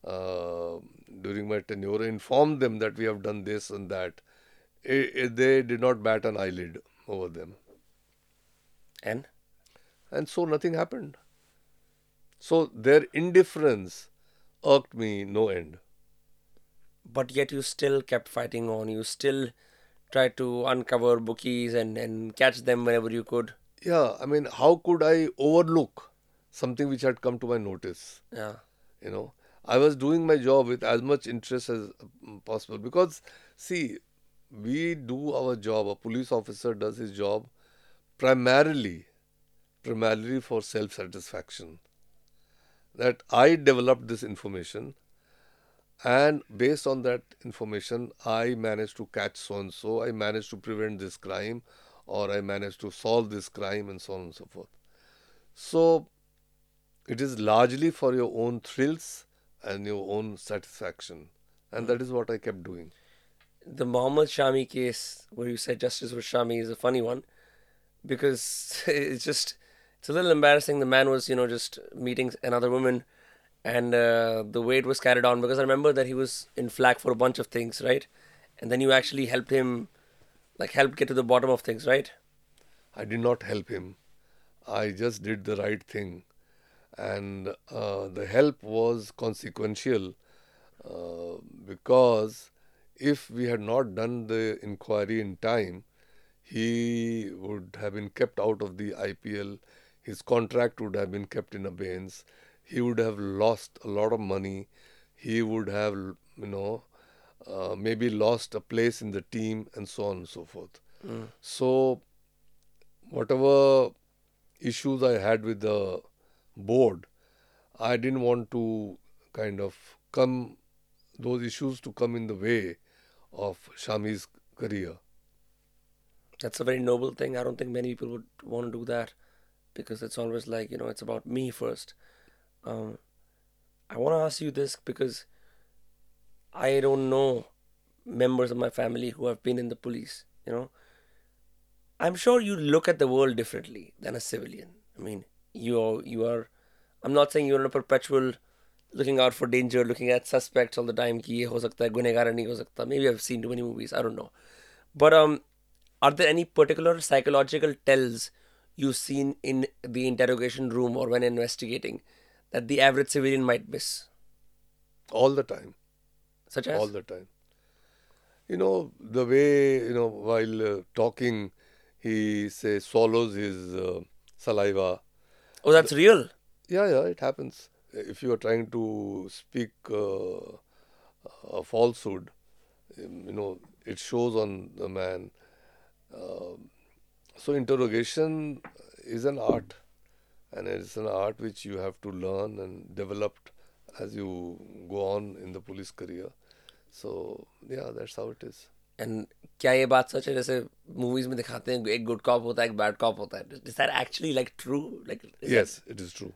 uh, during my tenure, informed them that we have done this and that, i i- they did not bat an eyelid over them. And And so nothing happened. So their indifference irked me no end. but yet you still kept fighting on. You still tried to uncover bookies and and catch them whenever you could. Yeah, I mean, how could I overlook something which had come to my notice? Yeah. you know i was doing my job with as much interest as mm, possible because see we do our job a police officer does his job primarily primarily for self satisfaction. That I developed this information, and based on that information, I managed to catch so and so, I managed to prevent this crime, or I managed to solve this crime, and so on and so forth. So, it is largely for your own thrills and your own satisfaction, and that is what I kept doing. The Mohammed Shami case, where you said justice was Shami, is a funny one because *laughs* it's just it's a little embarrassing. The man was, you know, just meeting another woman, and uh, the way it was carried on. Because I remember that he was in flack for a bunch of things, right? And then you actually helped him, like, help get to the bottom of things, right? I did not help him. I just did the right thing, and uh, the help was consequential uh, because if we had not done the inquiry in time, he would have been kept out of the IPL his contract would have been kept in abeyance. He would have lost a lot of money. He would have, you know, uh, maybe lost a place in the team and so on and so forth. Mm. So, whatever issues I had with the board, I didn't want to kind of come, those issues to come in the way of Shami's career. That's a very noble thing. I don't think many people would want to do that because it's always like you know it's about me first um, i want to ask you this because i don't know members of my family who have been in the police you know i'm sure you look at the world differently than a civilian i mean you are you are i'm not saying you're in a perpetual looking out for danger looking at suspects all the time ki ho sakta hai ho sakta maybe i've seen too many movies i don't know but um are there any particular psychological tells you've seen in the interrogation room or when investigating that the average civilian might miss? All the time. Such as? All the time. You know, the way, you know, while uh, talking, he say swallows his uh, saliva. Oh, that's real? Yeah, yeah, it happens. If you are trying to speak uh, a falsehood, you know, it shows on the man. Uh, so interrogation is an art, and it's an art which you have to learn and develop as you go on in the police career. So yeah, that's how it is. And क्या ये बात सच है जैसे movies में दिखाते हैं एक good cop होता है एक बैड कॉप होता है is that actually like true like yes it is true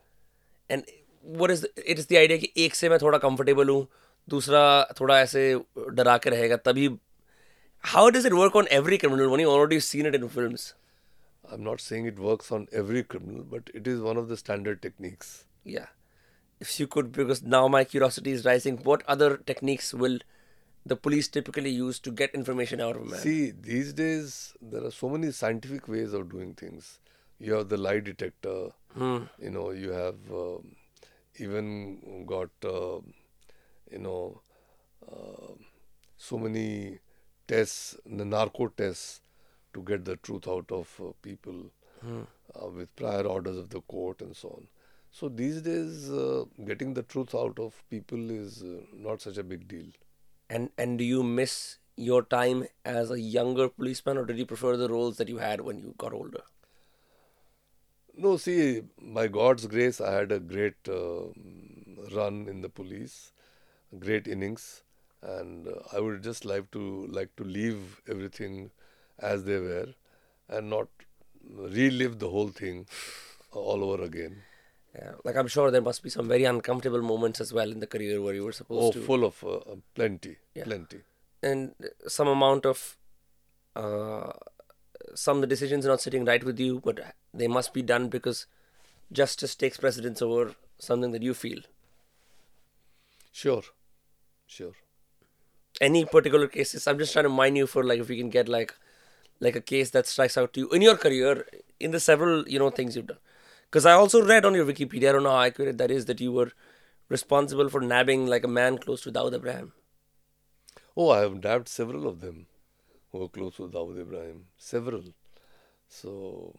and what is it is the idea कि एक से मैं थोड़ा कंफर्टेबल हूँ दूसरा थोड़ा ऐसे डरा के रहेगा तभी how does it work on every criminal one you already seen it in films I'm not saying it works on every criminal, but it is one of the standard techniques. Yeah. If you could, because now my curiosity is rising, what other techniques will the police typically use to get information out of a man? See, these days there are so many scientific ways of doing things. You have the lie detector, hmm. you know, you have uh, even got, uh, you know, uh, so many tests, the narco tests to get the truth out of uh, people hmm. uh, with prior orders of the court and so on. So these days, uh, getting the truth out of people is uh, not such a big deal. And and do you miss your time as a younger policeman, or did you prefer the roles that you had when you got older? No, see, by God's grace, I had a great uh, run in the police, great innings, and uh, I would just like to like to leave everything as they were and not relive the whole thing all over again. Yeah, like I'm sure there must be some very uncomfortable moments as well in the career where you were supposed oh, to. full of uh, plenty, yeah. plenty. And some amount of, uh, some of the decisions are not sitting right with you, but they must be done because justice takes precedence over something that you feel. Sure, sure. Any particular cases? I'm just trying to mine you for like if we can get like like a case that strikes out to you in your career in the several you know things you've done because i also read on your wikipedia i don't know how accurate that is that you were responsible for nabbing like a man close to Dawood Ibrahim. Oh, I have nabbed several of them who were close to Dawood Ibrahim. Several. So,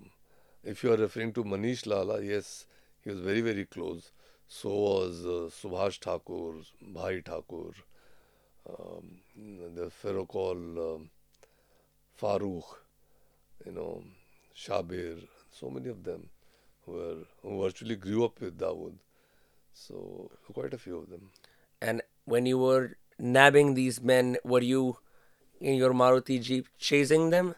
if you are referring to Manish Lala, yes, he was very, very close. So was uh, Subhash Thakur, Bhai Thakur, um, the Ferrocol um, Farooq, you know, Shabir, so many of them. Were, who virtually grew up with Dawood. So quite a few of them. And when you were nabbing these men, were you in your Maruti Jeep chasing them?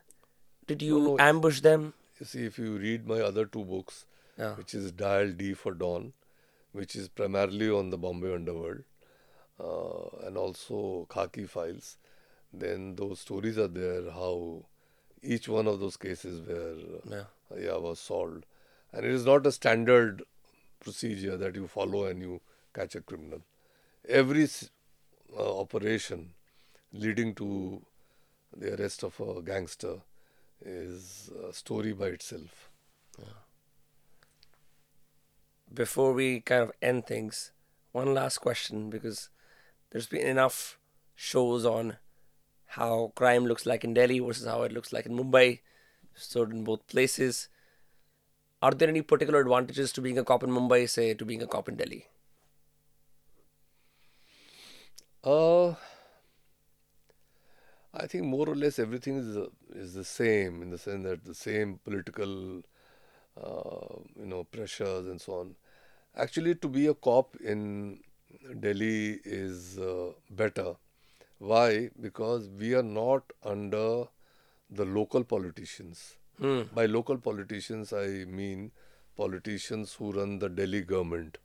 Did you no. ambush them? You see, if you read my other two books, Yeah. which is Dial D for Don, which is primarily on the Bombay underworld, uh, and also Khaki Files, then those stories are there how each one of those cases were Yeah. yeah was solved, and it is not a standard procedure that you follow and you catch a criminal. Every uh, operation leading to the arrest of a gangster is a story by itself. Before we kind of end things, one last question because there's been enough shows on how crime looks like in Delhi versus how it looks like in Mumbai, stood in both places. Are there any particular advantages to being a cop in Mumbai, say, to being a cop in Delhi? Uh, I think more or less everything is is the same in the sense that the same political, uh, you know, pressures and so on. Actually, to be a cop in Delhi is uh, better. Why? Because we are not under the local politicians. Hmm. By local politicians, I mean politicians who run the Delhi government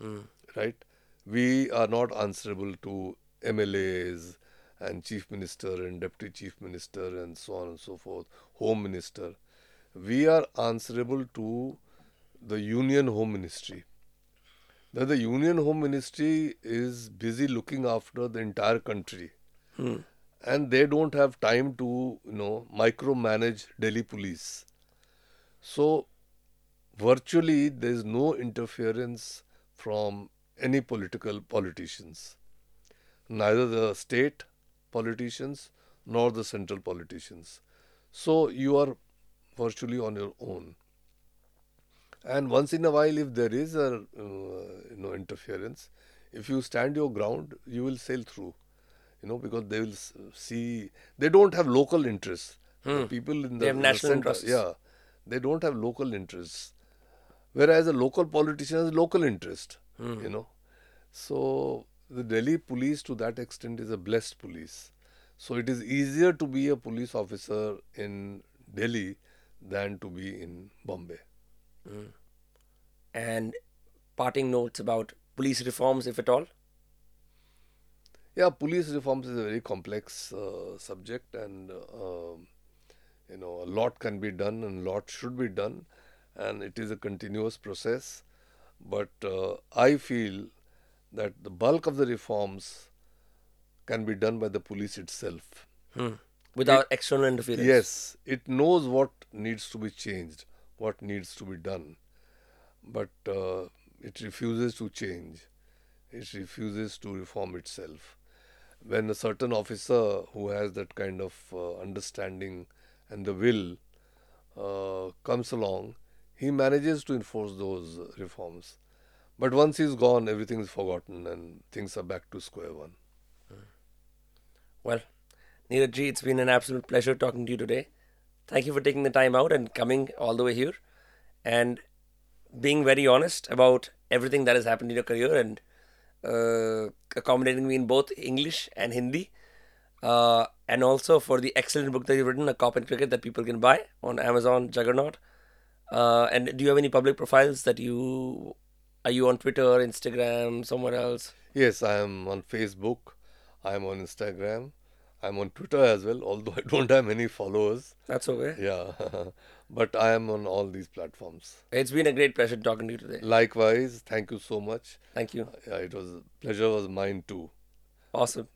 Hmm. right? We are not answerable to MLAs and chief minister and deputy chief minister and so on and so forth, home minister. We are answerable to the union home ministry. Now, the union home ministry is busy looking after the entire country, Hmm. And they don't have time to you know micromanage Delhi police. So virtually there is no interference from any political politicians, neither the state politicians nor the central politicians. So you are virtually on your own. And once in a while, if there is a uh, you know interference, if you stand your ground, you will sail through. You know because they will see they don't have local interests. The Hmm. people in the They have the national center- interests. Yeah, they don't have local interests. Whereas a local politician has local interest. Hmm. You know, so the Delhi police to that extent is a blessed police. So it is easier to be a police officer in Delhi than to be in Bombay. And parting notes about police reforms, if at all? Yeah, police reforms is a very complex uh, subject, and uh, you know a lot can be done and a lot should be done, and it is a continuous process. But uh, I feel that the bulk of the reforms can be done by the police itself. Hmm. Without external interference? Yes, it knows what needs to be changed, what needs to be done, but uh, it refuses to change. It refuses to reform itself. When a certain officer who has that kind of uh, understanding and the will uh, comes along, he manages to enforce those reforms. But once he's gone, everything is forgotten and things are back to square one. Well, Neeraj it's been an absolute pleasure talking to you today. Thank you for taking the time out and coming all the way here and being very honest about everything that has happened in your career and accommodating me in both English and Hindi. Uh, and also for the excellent book that you've written, A Cop in Cricket, that people can buy on Amazon Juggernaut. Uh, and do you have any public profiles that you are you on Twitter, Instagram, somewhere else? Yes, I am on Facebook. I am on Instagram. I'm on Twitter as well, although I don't have many followers. That's okay. Yeah, *laughs* but I am on all these platforms. It's been a great pleasure talking to you today. Likewise, thank you so much. Thank you. Yeah, it was pleasure was mine too. Awesome.